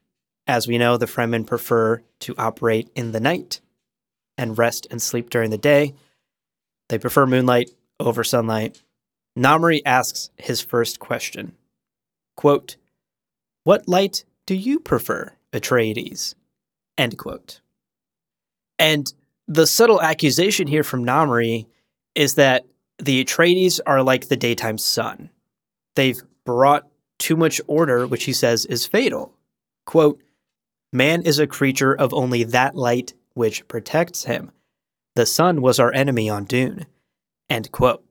as we know, the Fremen prefer to operate in the night and rest and sleep during the day. They prefer moonlight over sunlight. Namri asks his first question quote, What light do you prefer, Atreides? End quote. And the subtle accusation here from Namri is that the Atreides are like the daytime sun. They've brought too much order, which he says is fatal. Quote, Man is a creature of only that light which protects him. The sun was our enemy on Dune. End quote.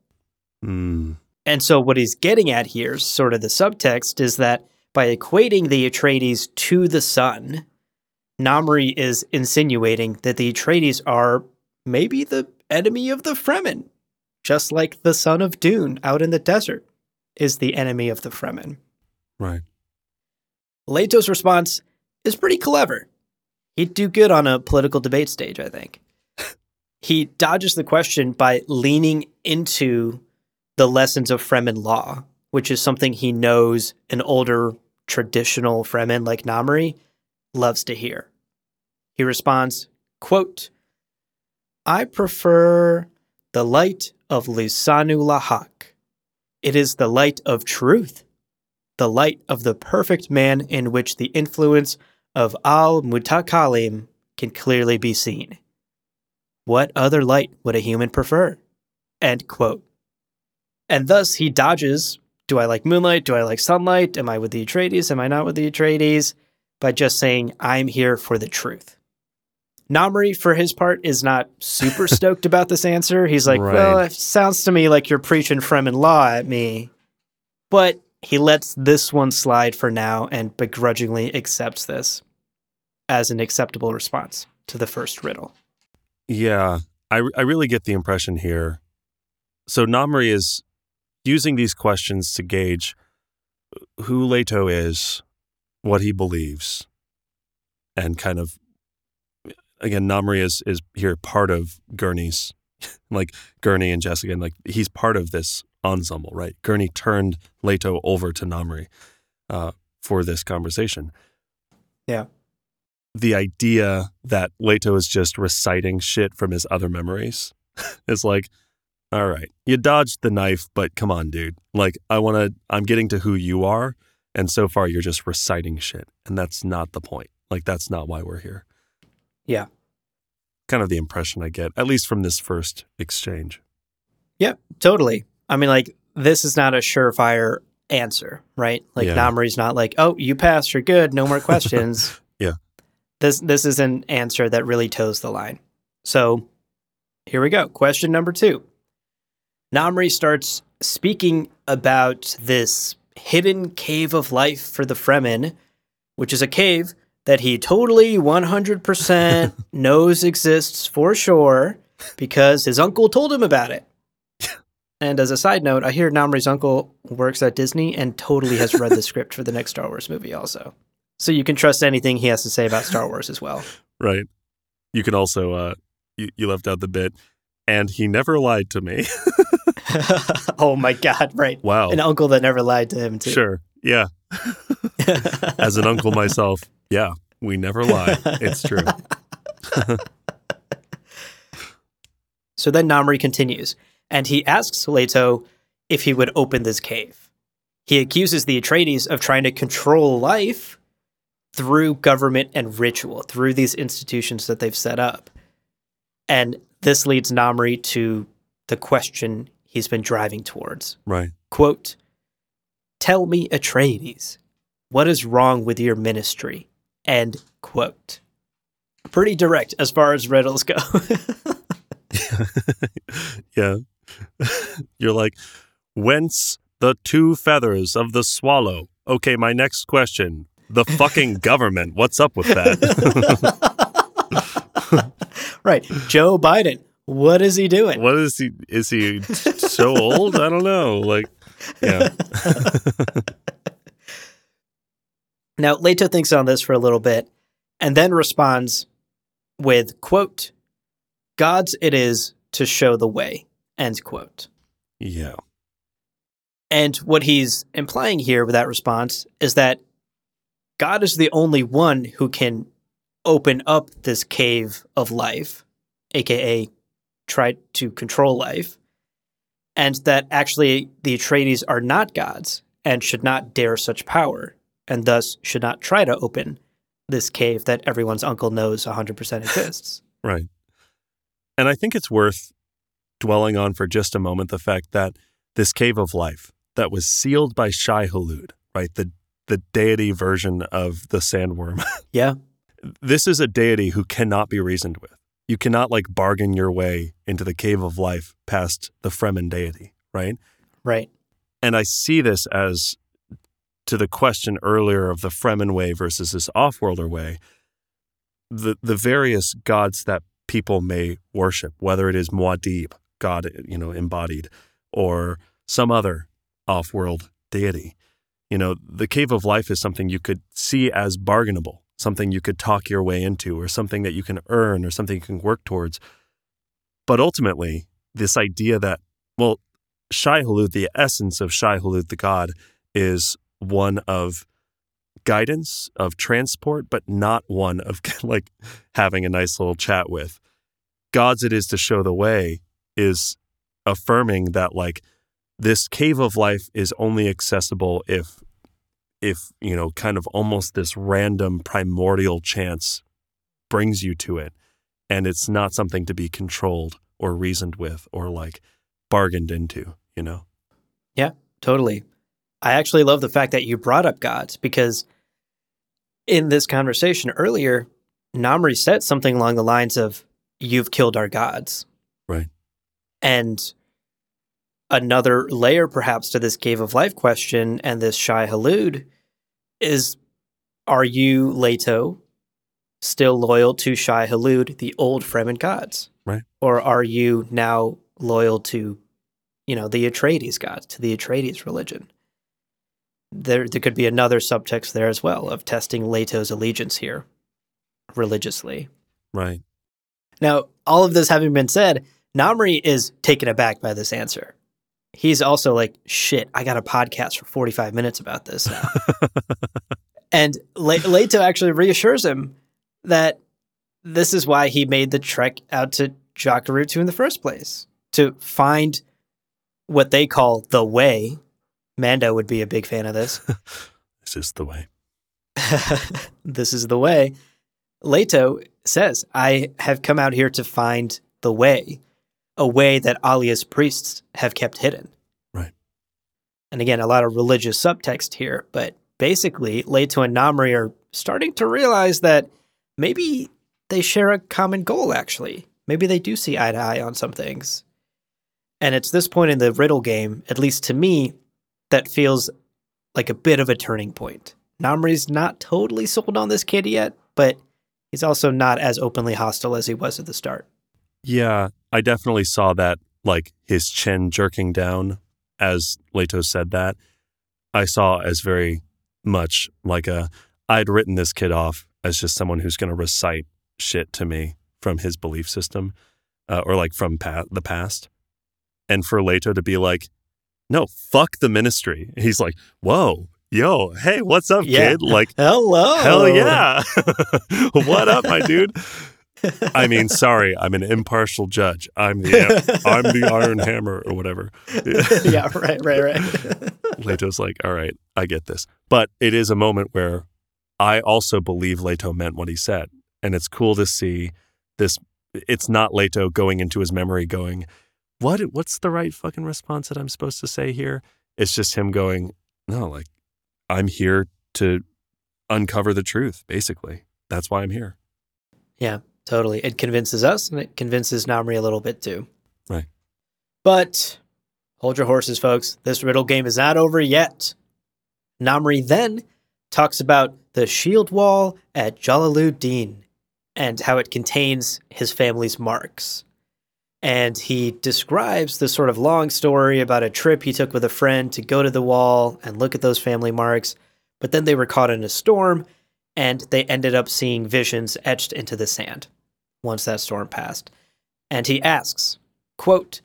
Mm, And so, what he's getting at here, sort of the subtext, is that by equating the Atreides to the sun, Namri is insinuating that the Atreides are maybe the enemy of the Fremen, just like the sun of Dune out in the desert is the enemy of the Fremen. right. Leto's response is pretty clever. He'd do good on a political debate stage, I think. he dodges the question by leaning into the lessons of Fremen law, which is something he knows an older traditional Fremen like Namri loves to hear. He responds, quote, I prefer the light of Lisan al-Haqq. It is the light of truth the light of the perfect man in which the influence of Al Mutakalim can clearly be seen. What other light would a human prefer? End quote. And thus he dodges do I like moonlight? Do I like sunlight? Am I with the Atreides? Am I not with the Atreides? By just saying, I'm here for the truth. Namri, for his part, is not super stoked about this answer. He's like, Right. well, it sounds to me like you're preaching Fremen law at me. But he lets this one slide for now and begrudgingly accepts this as an acceptable response to the first riddle. Yeah, I, I really get the impression here. So Namri is using these questions to gauge who Leto is, what he believes, and kind of again, Namri is is here part of Gurney's like Gurney and Jessica, and like he's part of this ensemble, right? Gurney turned Leto over to Namri uh, for this conversation. Yeah. The idea that Leto is just reciting shit from his other memories is like, all right, you dodged the knife, but come on, dude. Like, I want to, I'm getting to who you are. And so far, you're just reciting shit. And that's not the point. Like, that's not why we're here. Yeah. Kind of the impression I get, at least from this first exchange. Yep, totally. I mean, like, this is not a surefire answer, right? Like, Yeah. Namri's not like, oh, you passed, you're good, no more questions. Yeah. This, this is an answer that really toes the line. So here we go. Question number two. Namri starts speaking about this hidden cave of life for the Fremen, which is a cave that he totally 100% knows exists for sure. because his uncle told him about it. and as a side note, I hear Namri's uncle works at Disney and totally has read the script for the next Star Wars movie also. So you can trust anything he has to say about Star Wars as well. Right. You can also uh you, you left out the bit and he never lied to me. oh my god, right. wow. An uncle that never lied to him too. Sure. Yeah. As an uncle myself, yeah, we never lie. It's true. So then Namri continues, and he asks Leto if he would open this cave. He accuses the Atreides of trying to control life through government and ritual, through these institutions that they've set up. And this leads Namri to the question he's been driving towards. Right. Quote, Tell me, Atreides, what is wrong with your ministry? End quote. Pretty direct as far as riddles go. yeah. You're like, whence the two feathers of the swallow? Okay, my next question. The fucking government. What's up with that? right. Joe Biden, what is he doing? what is he? Is he so old? I don't know. Like, yeah. Now, Leto thinks on this for a little bit and then responds with, quote, God's it is to show the way, end quote. Yeah. And what he's implying here with that response is that God is the only one who can open up this cave of life, aka try to control life, and that actually the Atreides are not gods and should not dare such power, and thus should not try to open this cave that everyone's uncle knows 100% exists. Right. And I think it's worth dwelling on for just a moment the fact that this cave of life that was sealed by Shai Hulud, right? The the deity version of the sandworm. yeah, this is a deity who cannot be reasoned with. You cannot like bargain your way into the cave of life past the Fremen deity, right? right. And I see this as to the question earlier of the Fremen way versus this off-worlder way. The the various gods that people may worship, whether it is Muad'Dib, God, you know, embodied, or some other off-world deity. You know, the cave of life is something you could see as bargainable, something you could talk your way into, or something that you can earn, or something you can work towards. But ultimately, this idea that, well, Shai Hulud, the essence of Shai Hulud, the god, is one of guidance, of transport, but not one of like having a nice little chat with. God's it is to show the way is affirming that like this cave of life is only accessible if if you know kind of almost this random primordial chance brings you to it and it's not something to be controlled or reasoned with or like bargained into you know Yeah, totally. I actually love the fact that you brought up gods because in this conversation earlier, Namri said something along the lines of, You've killed our gods. Right. And another layer, perhaps, to this cave of life question and this Shai Hulud is Are you, Leto, still loyal to Shai Hulud, the old Fremen gods? Right. Or are you now loyal to, you know, the Atreides gods, to the Atreides religion? There, there could be another subtext there as well of testing Leto's allegiance here religiously. right Now, all of this having been said, Namri is taken aback by this answer. He's also like, shit, I got a podcast for 45 minutes about this now. and Le- Leto actually reassures him that this is why he made the trek out to Jacurutu in the first place to find what they call the way. Mando would be a big fan of this. this is the way this is the way. Leto says, I have come out here to find the way, a way that Alia's priests have kept hidden. Right. And again, a lot of religious subtext here, but basically, Leto and Namri are starting to realize that maybe they share a common goal, actually. Maybe they do see eye to eye on some things. And it's this point in the riddle game, at least to me, that feels like a bit of a turning point. Namri's not totally sold on this kid yet, but he's also not as openly hostile as he was at the start. Yeah, I definitely saw that, like his chin jerking down as Leto said that. I saw as very much like a, I'd written this kid off as just someone who's going to recite shit to me from his belief system uh, or like from pa- the past. And for Leto to be like, no, fuck the ministry. He's like, whoa, yo, hey, what's up, Yeah. kid? Like, Hello. hell yeah. what up, my dude? I mean, sorry, I'm an impartial judge. I'm the I'm the Iron Hammer or whatever. yeah, right, right, right. Leto's like, all right, I get this. But it is a moment where I also believe Leto meant what he said. And it's cool to see this. It's not Leto going into his memory going, what? What's the right fucking response that I'm supposed to say here? It's just him going, no, like, I'm here to uncover the truth, basically. That's why I'm here. Yeah, totally. It convinces us and it convinces Namri a little bit too. Right. But hold your horses, folks. This riddle game is not over yet. Namri then talks about the shield wall at Jalaluddin and how it contains his family's marks. And he describes this sort of long story about a trip he took with a friend to go to the wall and look at those family marks. But then they were caught in a storm and they ended up seeing visions etched into the sand once that storm passed. And he asks, quote,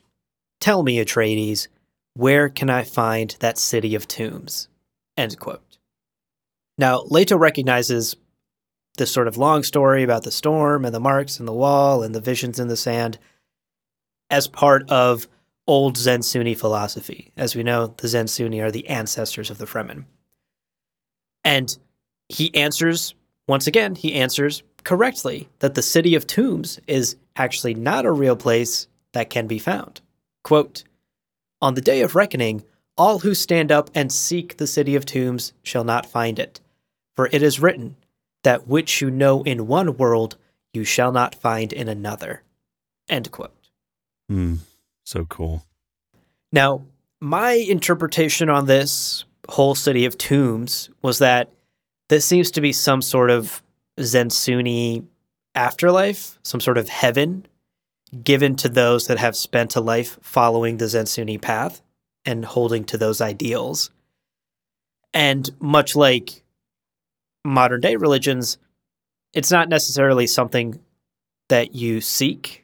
Tell me, Atreides, where can I find that city of tombs? End quote. Now, Leto recognizes this sort of long story about the storm and the marks in the wall and the visions in the sand as part of old Zen Sunni philosophy. As we know, the Zen Sunni are the ancestors of the Fremen. And he answers, once again, he answers correctly that the city of tombs is actually not a real place that can be found. Quote, On the day of reckoning, all who stand up and seek the city of tombs shall not find it. For it is written, that which you know in one world, you shall not find in another. End quote. Hmm. So cool. Now, my interpretation on this whole city of tombs was that this seems to be some sort of Zensunni afterlife, some sort of heaven given to those that have spent a life following the Zensunni path and holding to those ideals. And much like modern day religions, it's not necessarily something that you seek,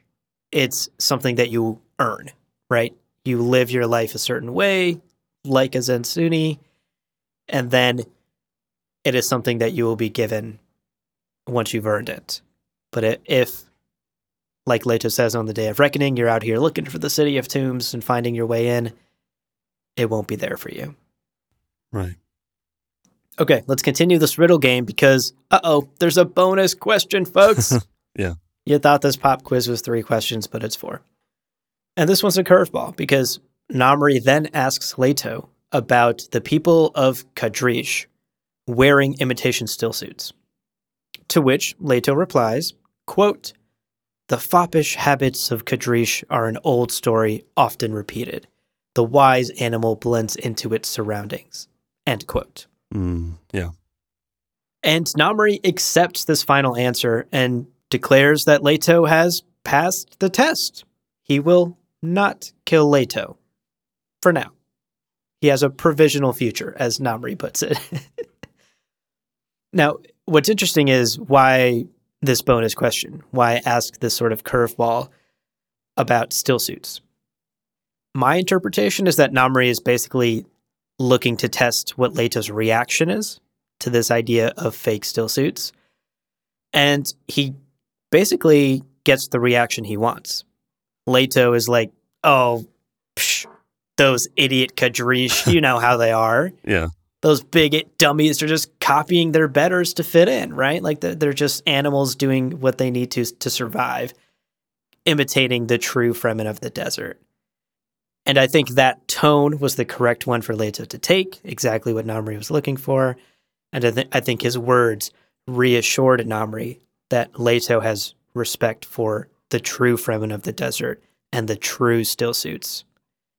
it's something that you earn, right? You live your life a certain way, like a Zen Sunni, and then it is something that you will be given once you've earned it. But if, like Leto says on the Day of Reckoning, you're out here looking for the city of tombs and finding your way in, it won't be there for you. Right. Okay, let's continue this riddle game because, uh oh, there's a bonus question, folks. Yeah. You thought this pop quiz was three questions, but it's four. And this one's a curveball because Namri then asks Leto about the people of Kadrish wearing imitation still suits. To which Leto replies, quote, The foppish habits of Kadrish are an old story often repeated. The wise animal blends into its surroundings. End quote. Mm, yeah. And Namri accepts this final answer and declares that Leto has passed the test. He will not kill Leto. For now. He has a provisional future, as Namri puts it. now, what's interesting is why this bonus question, why ask this sort of curveball about still suits. My interpretation is that Namri is basically looking to test what Leto's reaction is to this idea of fake still suits. And he basically gets the reaction he wants. Leto is like, oh, psh, those idiot Kadrish, you know how they are. Yeah. Those bigot dummies are just copying their betters to fit in, right? Like they're, they're just animals doing what they need to to survive, imitating the true Fremen of the desert. And I think that tone was the correct one for Leto to take, exactly what Namri was looking for. And I, th- I think his words reassured Namri that Leto has respect for the true Fremen of the desert and the true still suits,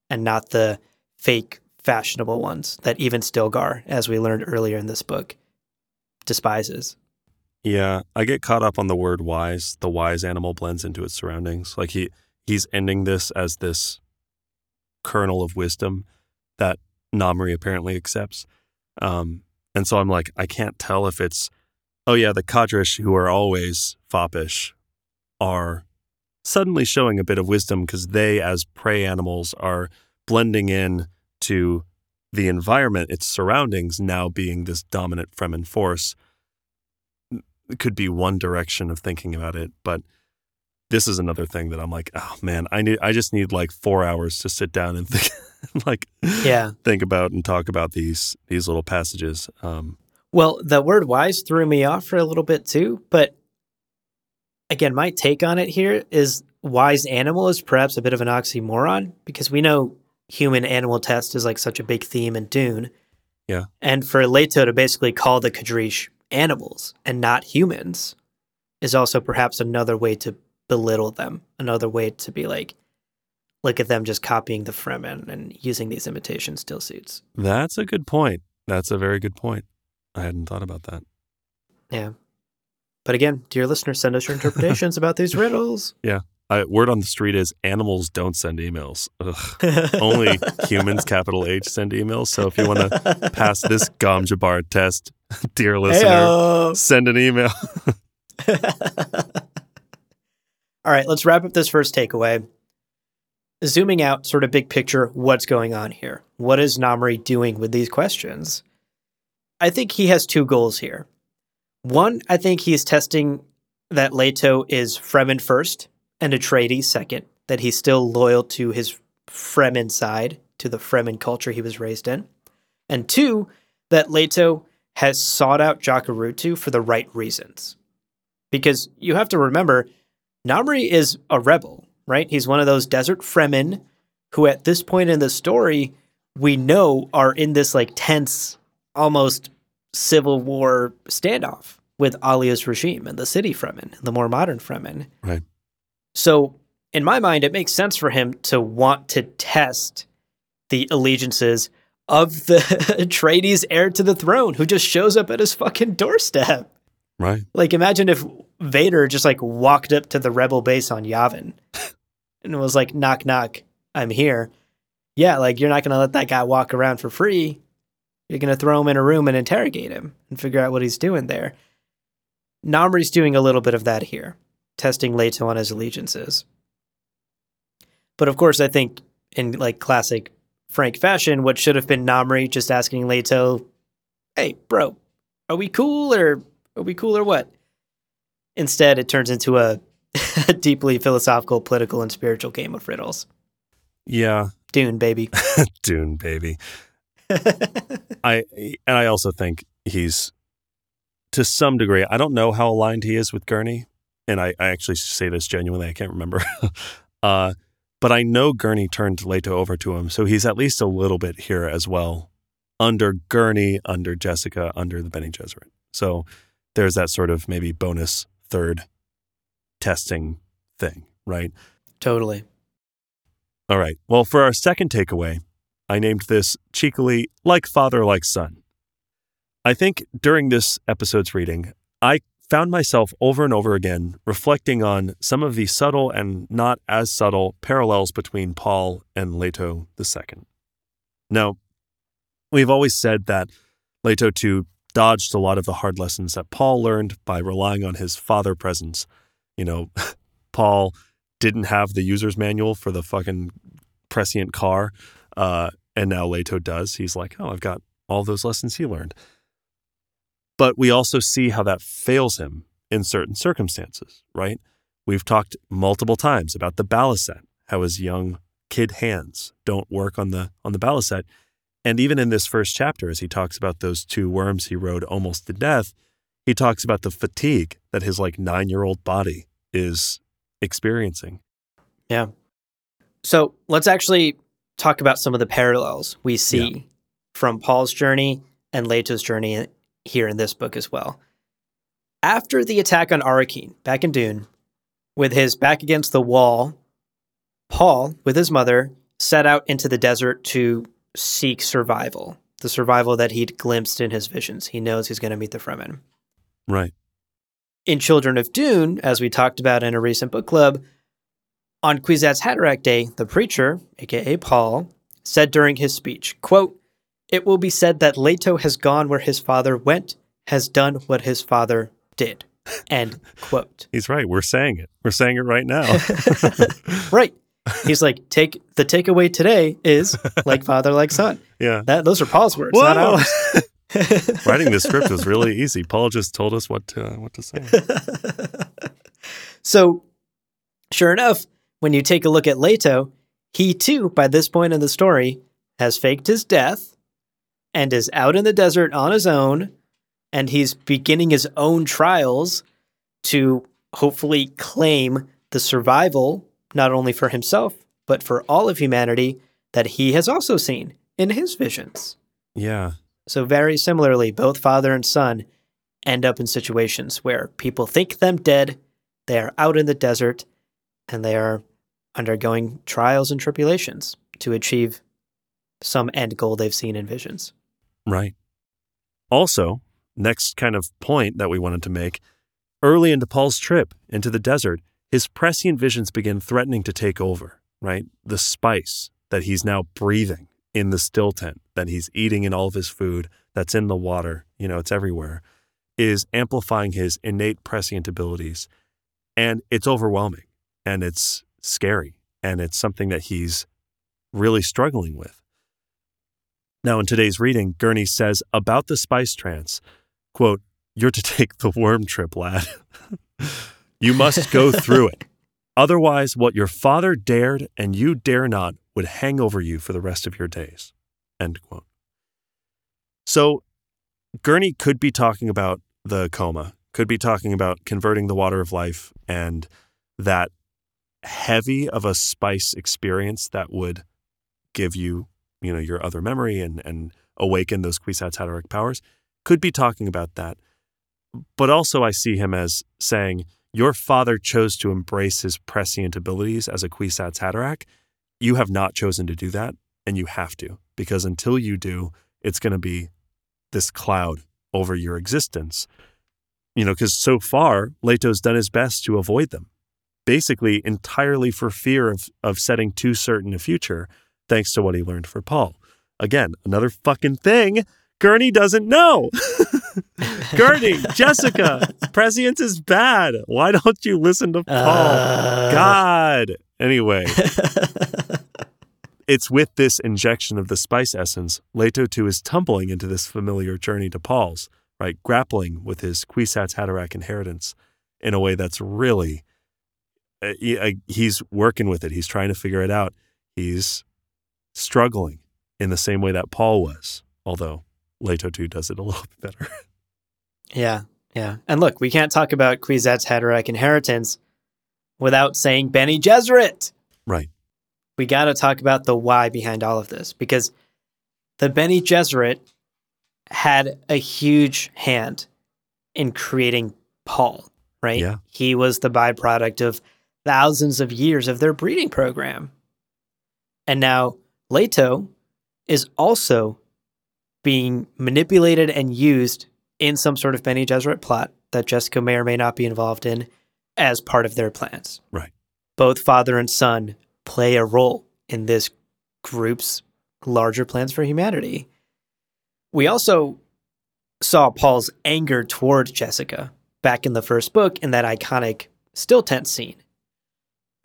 and not the fake fashionable ones that even Stilgar, as we learned earlier in this book, despises. Yeah, I get caught up on the word wise. The wise animal blends into its surroundings. Like he he's ending this as this kernel of wisdom that Namri apparently accepts. Um, and so I'm like, I can't tell if it's, oh yeah, the Kadrish who are always foppish are suddenly showing a bit of wisdom because they, as prey animals, are blending in to the environment, its surroundings, now being this dominant Fremen force. It could be one direction of thinking about it, but this is another thing that I'm like, oh man, I need, I just need like four hours to sit down and think, like, Yeah. think about and talk about these these little passages. Um, Well, the word wise threw me off for a little bit too, but again, my take on it here is wise animal is perhaps a bit of an oxymoron because we know human animal test is like such a big theme in Dune. Yeah. And for Leto to basically call the Kadrish animals and not humans is also perhaps another way to belittle them, another way to be like, look at them just copying the Fremen and using these imitation still suits. that's a good point. That's a very good point. I hadn't thought about that. Yeah. But again, dear listeners, send us your interpretations about these riddles. Yeah. I, word on the street is animals don't send emails. Only humans, capital H, send emails. So if you want to pass this Gom Jabbar test, dear listener, Heyo. send an email. All right, let's wrap up this first takeaway. Zooming out, sort of big picture, what's going on here? What is Namri doing with these questions? I think he has two goals here. One, I think he's testing that Leto is Fremen first and Atreides second, that he's still loyal to his Fremen side, to the Fremen culture he was raised in. And two, that Leto has sought out Jacurutu for the right reasons. Because you have to remember, Namri is a rebel, right? He's one of those desert Fremen who, at this point in the story, we know are in this like tense, almost civil war standoff with Alia's regime and the city Fremen, the more modern Fremen. Right. So, in my mind, it makes sense for him to want to test the allegiances of the Atreides heir to the throne who just shows up at his fucking doorstep. right. Like, imagine if Vader just like walked up to the rebel base on Yavin and was like, knock, knock, I'm here. Yeah, like, you're not going to let that guy walk around for free. You're going to throw him in a room and interrogate him and figure out what he's doing there. Namri's doing a little bit of that here, testing Leto on his allegiances. But of course, I think in like classic Frank fashion, what should have been Namri just asking Leto, hey, bro, are we cool or are we cool or what? Instead, it turns into a deeply philosophical, political, and spiritual game of riddles. Yeah. Dune, baby. Dune, baby. I and I also think he's to some degree. I don't know how aligned he is with Gurney, and I, I actually say this genuinely. I can't remember, uh, but I know Gurney turned Leto over to him, so he's at least a little bit here as well, under Gurney, under Jessica, under the Bene Gesserit. So there's that sort of maybe bonus third testing thing, right? totally. All right. Well, for our second takeaway, I named this cheekily like father, like son. I think during this episode's reading, I found myself over and over again reflecting on some of the subtle and not as subtle parallels between Paul and Leto II. Now, we've always said that Leto II dodged a lot of the hard lessons that Paul learned by relying on his father presence. You know, Paul didn't have the user's manual for the fucking prescient car. Uh, and now Leto does. He's like, oh, I've got all those lessons he learned. But we also see how that fails him in certain circumstances, right? We've talked multiple times about the balisette, how his young kid hands don't work on the on the balisette. And even in this first chapter, as he talks about those two worms he rode almost to death, he talks about the fatigue that his like nine year old body is experiencing. Yeah. So let's actually talk about some of the parallels we see from Paul's journey and Leto's journey here in this book as well. After the attack on Arrakeen back in Dune, with his back against the wall, Paul, with his mother, set out into the desert to seek survival, the survival that he'd glimpsed in his visions. He knows he's going to meet the Fremen. Right. In Children of Dune, as we talked about in a recent book club, On Kwisatz Haderach Day, the preacher, aka Paul, said during his speech, quote, It will be said that Leto has gone where his father went, has done what his father did. End quote. He's right. We're saying it. We're saying it right now. right. He's like, take the takeaway today is like father, like son. yeah. That those are Paul's words, not ours. Writing the script was really easy. Paul just told us what to what to say. So, sure enough, when you take a look at Leto, he too, by this point in the story, has faked his death and is out in the desert on his own, and he's beginning his own trials to hopefully claim the survival, not only for himself, but for all of humanity that he has also seen in his visions. Yeah. So, very similarly, both father and son end up in situations where people think them dead, they are out in the desert, and they are undergoing trials and tribulations to achieve some end goal they've seen in visions. Right. Also, next kind of point that we wanted to make early into Paul's trip into the desert, his prescient visions begin threatening to take over, right? The spice that he's now breathing in the still tent, that he's eating in all of his food, that's in the water, you know, it's everywhere, is amplifying his innate prescient abilities. And it's overwhelming and it's scary and it's something that he's really struggling with. Now, in today's reading, Gurney says about the spice trance, quote, You're to take the worm trip, lad. you must go through it. Otherwise, what your father dared and you dare not would hang over you for the rest of your days. End quote. So, Gurney could be talking about the coma, could be talking about converting the water of life and that heavy of a spice experience that would give you, you know, your other memory and, and awaken those Kwisatz Haderach powers. Could be talking about that. But also, I see him as saying, Your father chose to embrace his prescient abilities as a Kwisatz Haderach. You have not chosen to do that, and you have to, because until you do, it's going to be this cloud over your existence. You know, because so far, Leto's done his best to avoid them, basically entirely for fear of, of setting too certain a future, thanks to what he learned for Paul. Again, another fucking thing Gurney doesn't know. Gurney, Jessica, prescience is bad. Why don't you listen to Paul? Uh. God. Anyway, it's with this injection of the spice essence, Leto II is tumbling into this familiar journey to Paul's, right? Grappling with his Kwisatz Haderach inheritance in a way that's really, uh, he- uh, he's working with it. He's trying to figure it out. He's struggling in the same way that Paul was, although Leto II does it a little bit better. Yeah, yeah. And look, we can't talk about Kwisatz Haderach inheritance without saying Bene Gesserit. right. We got to talk about the why behind all of this because the Bene Gesserit had a huge hand in creating Paul, right? Yeah. He was the byproduct of thousands of years of their breeding program. And now Leto is also being manipulated and used in some sort of Bene Gesserit plot that Jessica may or may not be involved in as part of their plans. Right. Both father and son play a role in this group's larger plans for humanity. We also saw Paul's anger toward Jessica back in the first book in that iconic still tent scene.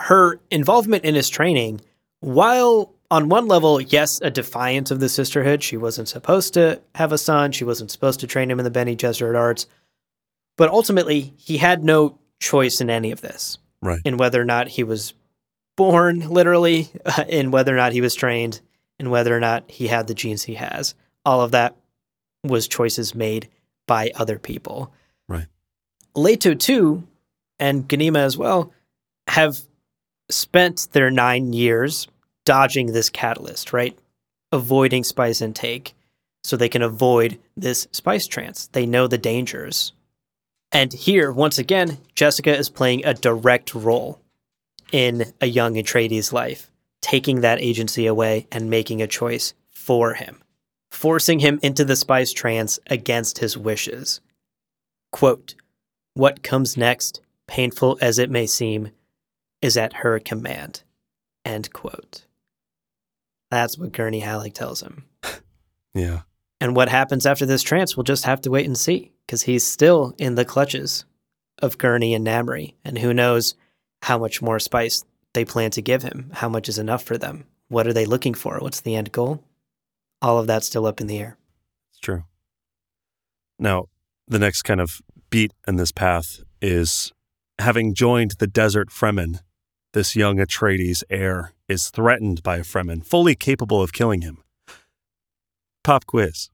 Her involvement in his training, while on one level, yes, a defiance of the sisterhood, she wasn't supposed to have a son, she wasn't supposed to train him in the Bene Gesserit arts, but ultimately, he had no choice in any of this Right. in whether or not he was born literally, in whether or not he was trained, and whether or not he had the genes he has. All of that was choices made by other people. Right. Leto II, and Ganima as well, have spent their nine years dodging this catalyst, right? Avoiding spice intake so they can avoid this spice trance. They know the dangers. And here, once again, Jessica is playing a direct role in a young Atreides' life, taking that agency away and making a choice for him, forcing him into the spice trance against his wishes. Quote, What comes next, painful as it may seem, is at her command. End quote. That's what Gurney Halleck tells him. Yeah. And what happens after this trance, we'll just have to wait and see, because he's still in the clutches of Gurney and Namri, and who knows how much more spice they plan to give him, how much is enough for them, what are they looking for, what's the end goal? All of that's still up in the air. It's true. Now, the next kind of beat in this path is having joined the desert Fremen, this young Atreides heir is threatened by a Fremen fully capable of killing him. Pop quiz.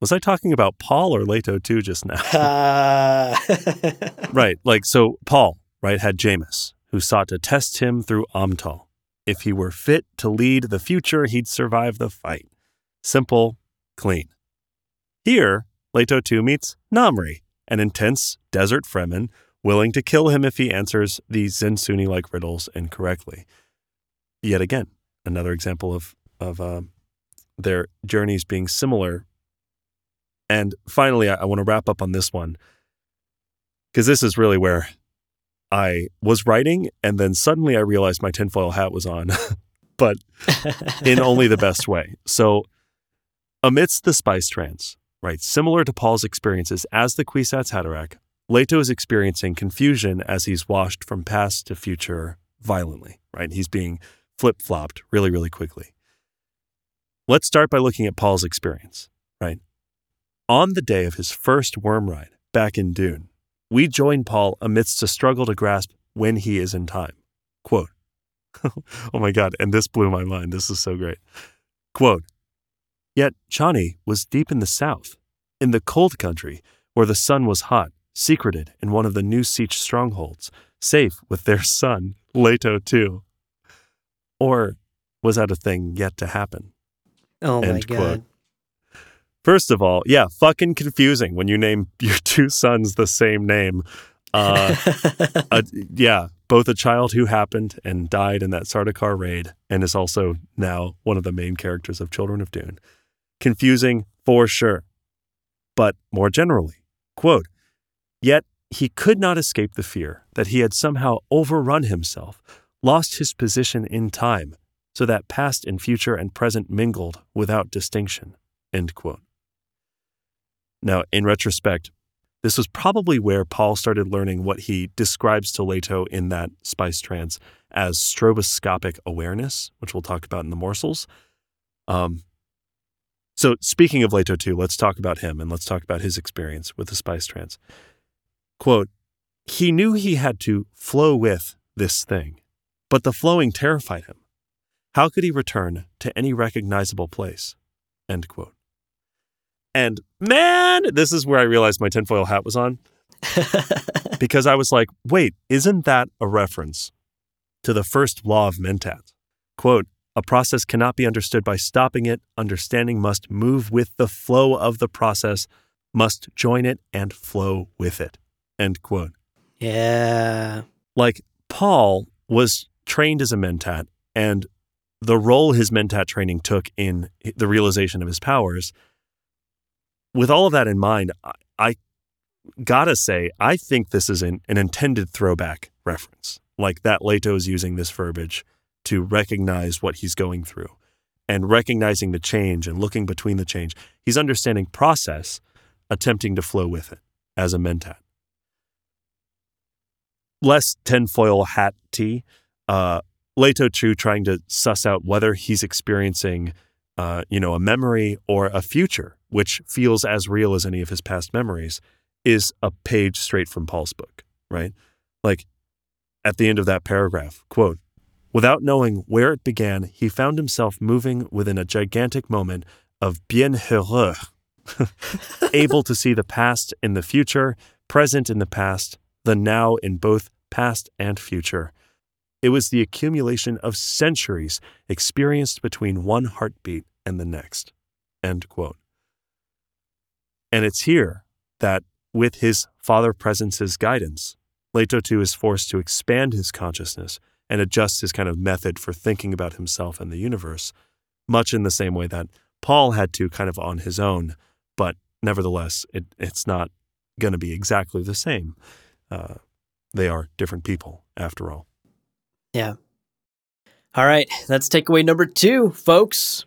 Was I talking about Paul or Leto II just now? Uh, right. Like, so Paul, right, had Jameis, who sought to test him through Amtal. If he were fit to lead the future, he'd survive the fight. Simple, clean. Here, Leto 2 meets Namri, an intense desert Fremen willing to kill him if he answers these Zensunni like riddles incorrectly. Yet again, another example of, of um, their journeys being similar. And finally, I, I want to wrap up on this one because this is really where I was writing, and then suddenly I realized my tinfoil hat was on, but in only the best way. So, amidst the spice trance, right, similar to Paul's experiences as the Kwisatz Haderach, Leto is experiencing confusion as he's washed from past to future violently, right? He's being flip flopped really, really quickly. Let's start by looking at Paul's experience, right? On the day of his first worm ride back in Dune, we join Paul amidst a struggle to grasp when he is in time. Quote, oh my God, and this blew my mind. This is so great. Quote, Yet Chani was deep in the south, in the cold country where the sun was hot, secreted in one of the new siege strongholds, safe with their son, Leto II. Or was that a thing yet to happen? oh my End God. quote. First of all, yeah, fucking confusing when you name your two sons the same name. Uh, a, yeah, both a child who happened and died in that Sardaukar raid, and is also now one of the main characters of Children of Dune. Confusing for sure. But more generally, quote, yet he could not escape the fear that he had somehow overrun himself, lost his position in time, so that past and future and present mingled without distinction. Now, in retrospect, this was probably where Paul started learning what he describes to Leto in that spice trance as stroboscopic awareness, which we'll talk about in the morsels. Um, so, speaking of Leto II, let's talk about him and let's talk about his experience with the spice trance. Quote, he knew he had to flow with this thing, but the flowing terrified him. How could he return to any recognizable place? End quote. And man, this is where I realized my tinfoil hat was on because I was like, wait, isn't that a reference to the first law of Mentat? Quote, a process cannot be understood by stopping it. Understanding must move with the flow of the process, must join it and flow with it. End quote. yeah. Like Paul was trained as a mentat, and the role his mentat training took in the realization of his powers. With all of that in mind, I, I gotta say, I think this is an, an intended throwback reference. Like that Leto is using this verbiage to recognize what he's going through and recognizing the change and looking between the change. He's understanding process, attempting to flow with it as a mentat less tinfoil hat tea. Uh, Leto II trying to suss out whether he's experiencing, uh, you know, a memory or a future, which feels as real as any of his past memories, is a page straight from Paul's book, right? Like at the end of that paragraph, quote, without knowing where it began, he found himself moving within a gigantic moment of bienheureux, able to see the past in the future, present in the past, the now in both past and future. It was the accumulation of centuries experienced between one heartbeat and the next. End quote. And it's here that, with his Father Presence's guidance, Leto II is forced to expand his consciousness and adjust his kind of method for thinking about himself and the universe, much in the same way that Paul had to kind of on his own, but nevertheless, it, it's not going to be exactly the same. Uh, they are different people, after all. Yeah. All right, that's takeaway number two, folks.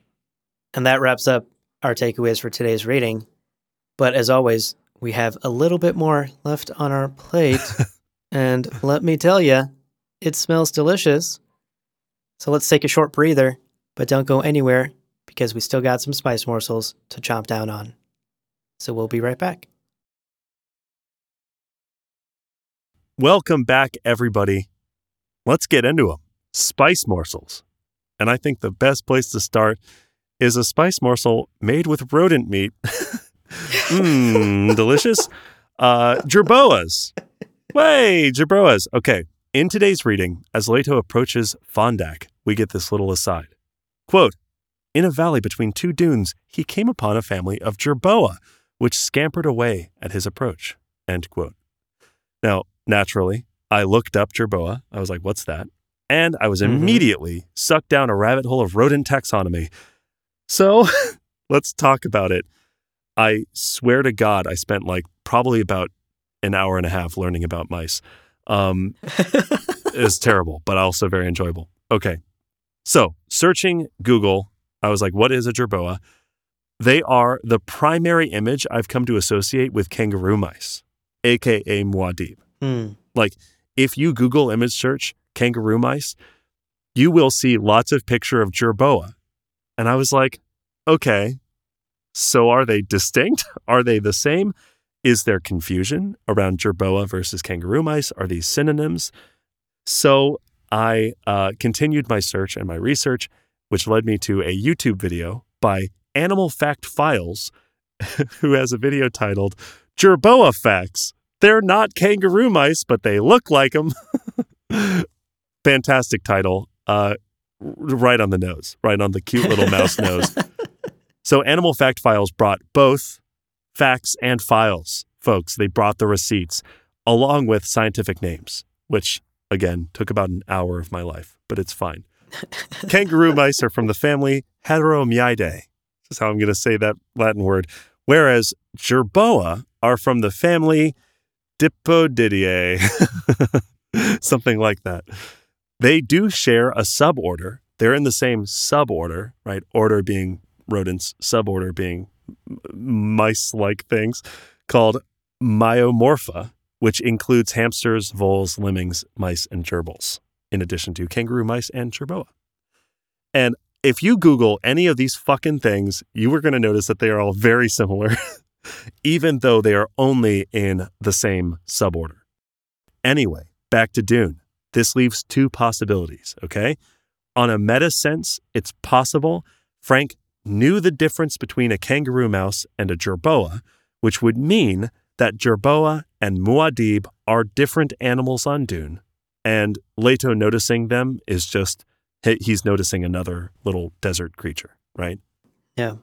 And that wraps up our takeaways for today's reading. But as always, we have a little bit more left on our plate. and let me tell you, it smells delicious. So let's take a short breather, but don't go anywhere because we still got some spice morsels to chomp down on. So we'll be right back. Welcome back, everybody. Let's get into them. Spice morsels. And I think the best place to start is a spice morsel made with rodent meat. Mmm, delicious. Uh, jerboas. Way, jerboas. Okay, in today's reading, as Leto approaches Fondak, we get this little aside. Quote, in a valley between two dunes, he came upon a family of jerboa, which scampered away at his approach. End quote. Now, naturally, I looked up jerboa. I was like, what's that? And I was Mhm. immediately sucked down a rabbit hole of rodent taxonomy. So let's talk about it. I swear to God, I spent like probably about an hour and a half learning about mice. Um, it's terrible, but also very enjoyable. Okay. So, searching Google, I was like, what is a jerboa? They are the primary image I've come to associate with kangaroo mice, aka muad'Dib. Hmm. Like, if you Google image search kangaroo mice, you will see lots of picture of jerboa. And I was like, okay, so are they distinct? Are they the same? Is there confusion around jerboa versus kangaroo mice? Are these synonyms? So I uh, continued my search and my research, which led me to a YouTube video by Animal Fact Files, who has a video titled Jerboa Facts. They're not kangaroo mice, but they look like them. Fantastic title. Uh, right on the nose, right on the cute little mouse nose. So, Animal Fact Files brought both facts and files, folks. They brought the receipts along with scientific names, which again took about an hour of my life, but it's fine. Kangaroo mice are from the family Heteromyidae. This is how I'm going to say that Latin word. Whereas Jerboa are from the family Dipodidae, something like that. They do share a suborder. They're in the same suborder, right? Order being rodents, suborder being mice like things, called Myomorpha, which includes hamsters, voles, lemmings, mice, and gerbils, in addition to kangaroo mice and jerboa. And if you Google any of these fucking things, you are going to notice that they are all very similar, even though they are only in the same suborder. Anyway, back to Dune. This leaves two possibilities, okay? On a meta sense, it's possible Frank knew the difference between a kangaroo mouse and a jerboa, which would mean that jerboa and muad'Dib are different animals on Dune. And Leto noticing them is just, he's noticing another little desert creature, right? Yeah.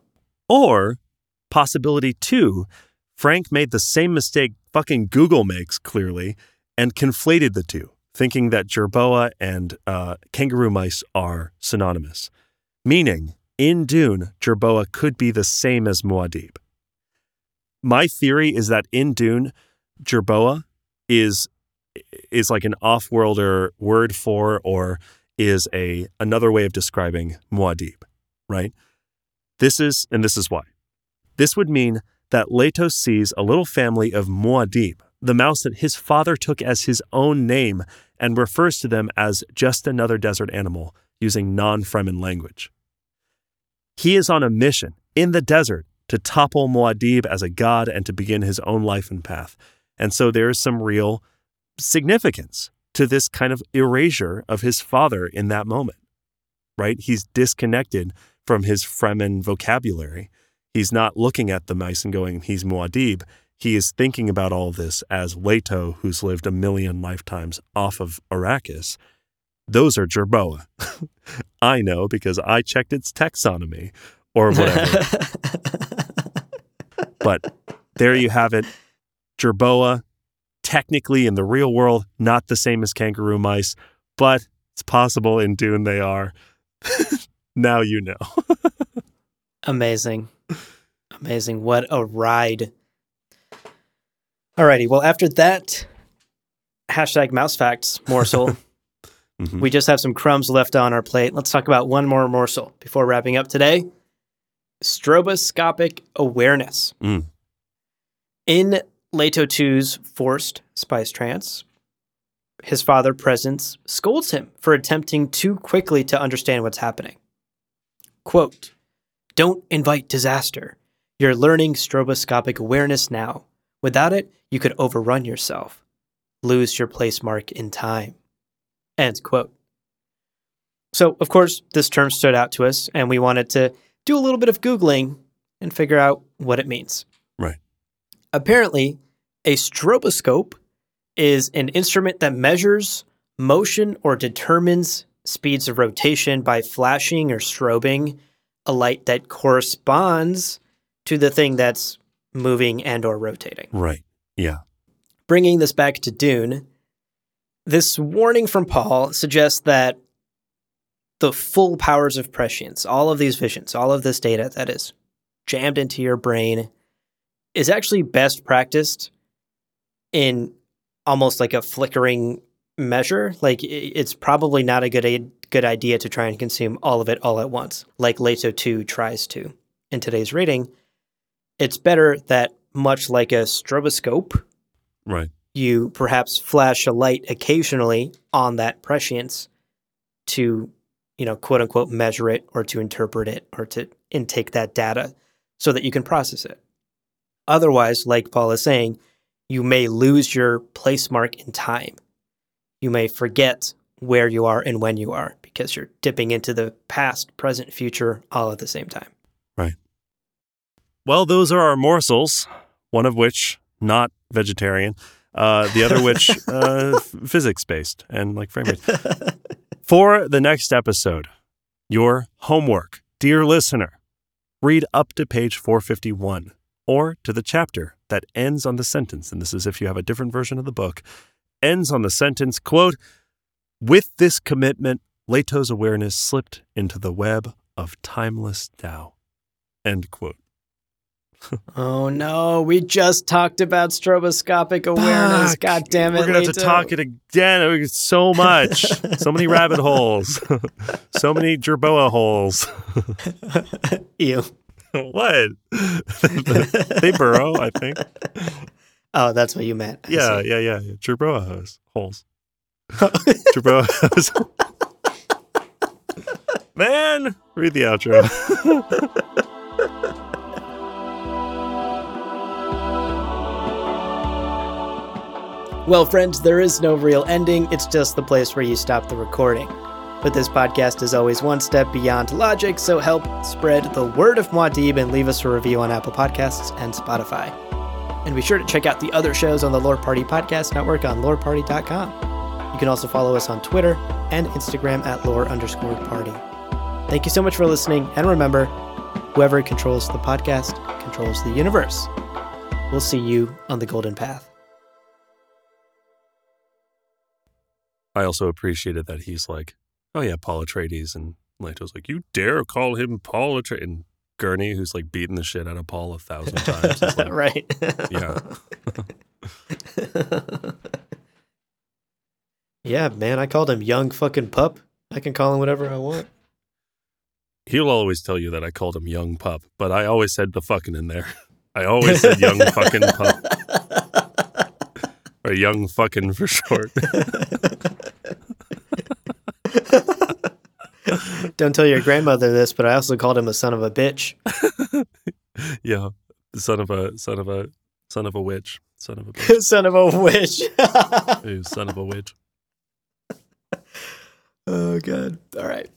Or possibility two, Frank made the same mistake fucking Google makes clearly and conflated the two, thinking that jerboa and uh, kangaroo mice are synonymous. Meaning, in Dune, jerboa could be the same as muad'Dib. My theory is that in Dune, jerboa is is like an off-worlder word for or is a another way of describing muad'Dib, right? This is and this is why. This would mean that Leto sees a little family of muad'Dib, the mouse that his father took as his own name and refers to them as just another desert animal using non-Fremen language. He is on a mission in the desert to topple Muad'Dib as a god and to begin his own life and path. And so there is some real significance to this kind of erasure of his father in that moment, right? He's disconnected from his Fremen vocabulary. He's not looking at the mice and going, he's Muad'Dib. He is thinking about all this as Leto, who's lived a million lifetimes off of Arrakis. Those are Jerboa. I know because I checked its taxonomy or whatever. but there you have it. Jerboa, technically in the real world, not the same as kangaroo mice, but it's possible in Dune they are. now you know. Amazing. Amazing. What a ride. Alrighty. Well, after that hashtag mouse facts morsel, Mhm. We just have some crumbs left on our plate. Let's talk about one more morsel before wrapping up today stroboscopic awareness. Mm. In Leto 2's forced spice trance, his father, Presence, scolds him for attempting too quickly to understand what's happening. Quote, Don't invite disaster. You're learning stroboscopic awareness now. Without it, you could overrun yourself, lose your place mark in time. End quote. So, of course, this term stood out to us, and we wanted to do a little bit of Googling and figure out what it means. Right. Apparently, a stroboscope is an instrument that measures motion or determines speeds of rotation by flashing or strobing a light that corresponds to the thing that's moving and or rotating. Right. Yeah. Bringing this back to Dune, this warning from Paul suggests that the full powers of prescience, all of these visions, all of this data that is jammed into your brain, is actually best practiced in almost like a flickering measure. Like it's probably not a good good idea to try and consume all of it all at once, like Leto 2 tries to in today's rating. It's better that much like a stroboscope, Right. you perhaps flash a light occasionally on that prescience to, you know, quote unquote measure it or to interpret it or to intake that data so that you can process it. Otherwise, like Paul is saying, you may lose your place mark in time. You may forget where you are and when you are because you're dipping into the past, present, future all at the same time. Right. Well, those are our morsels, one of which not vegetarian, uh, the other which uh, physics based and like frame rate. For the next episode, your homework, dear listener, read up to page 451 or to the chapter that ends on the sentence, and this is if you have a different version of the book, ends on the sentence, quote, with this commitment, Leto's awareness slipped into the web of timeless Tao. End quote. Oh no, we just talked about stroboscopic awareness. Fuck. God damn it. We're gonna have to talk it again. So much, so many rabbit holes, so many jerboa holes. Ew. what? they burrow, I think. Oh, that's what you meant. I Yeah, see. yeah, yeah, yeah. Jerboa holes. Jerboa holes. Man, read the outro. Well, friends, there is no real ending. It's just the place where you stop the recording. But this podcast is always one step beyond logic, so help spread the word of Muad'Dib and leave us a review on Apple Podcasts and Spotify. And be sure to check out the other shows on the Lore Party Podcast Network on loreparty.com. You can also follow us on Twitter and Instagram at lore underscore party. Thank you so much for listening, and remember, whoever controls the podcast controls the universe. We'll see you on the golden path. I also appreciated that he's like, oh yeah, Paul Atreides, and Leto's like, you dare call him Paul Atreides? And Gurney, who's like beating the shit out of Paul a thousand times, like, right. yeah, yeah, man, I called him young fucking pup. I can call him whatever I want. he'll always tell you that I called him young pup, but I always said the fucking in there. I always said young fucking pup or young fucking for short. Don't tell your grandmother this, but I also called him a son of a bitch. yeah, son of a son of a son of a witch, son of a bitch, son of a witch. Ooh, son of a witch. oh, God. All right.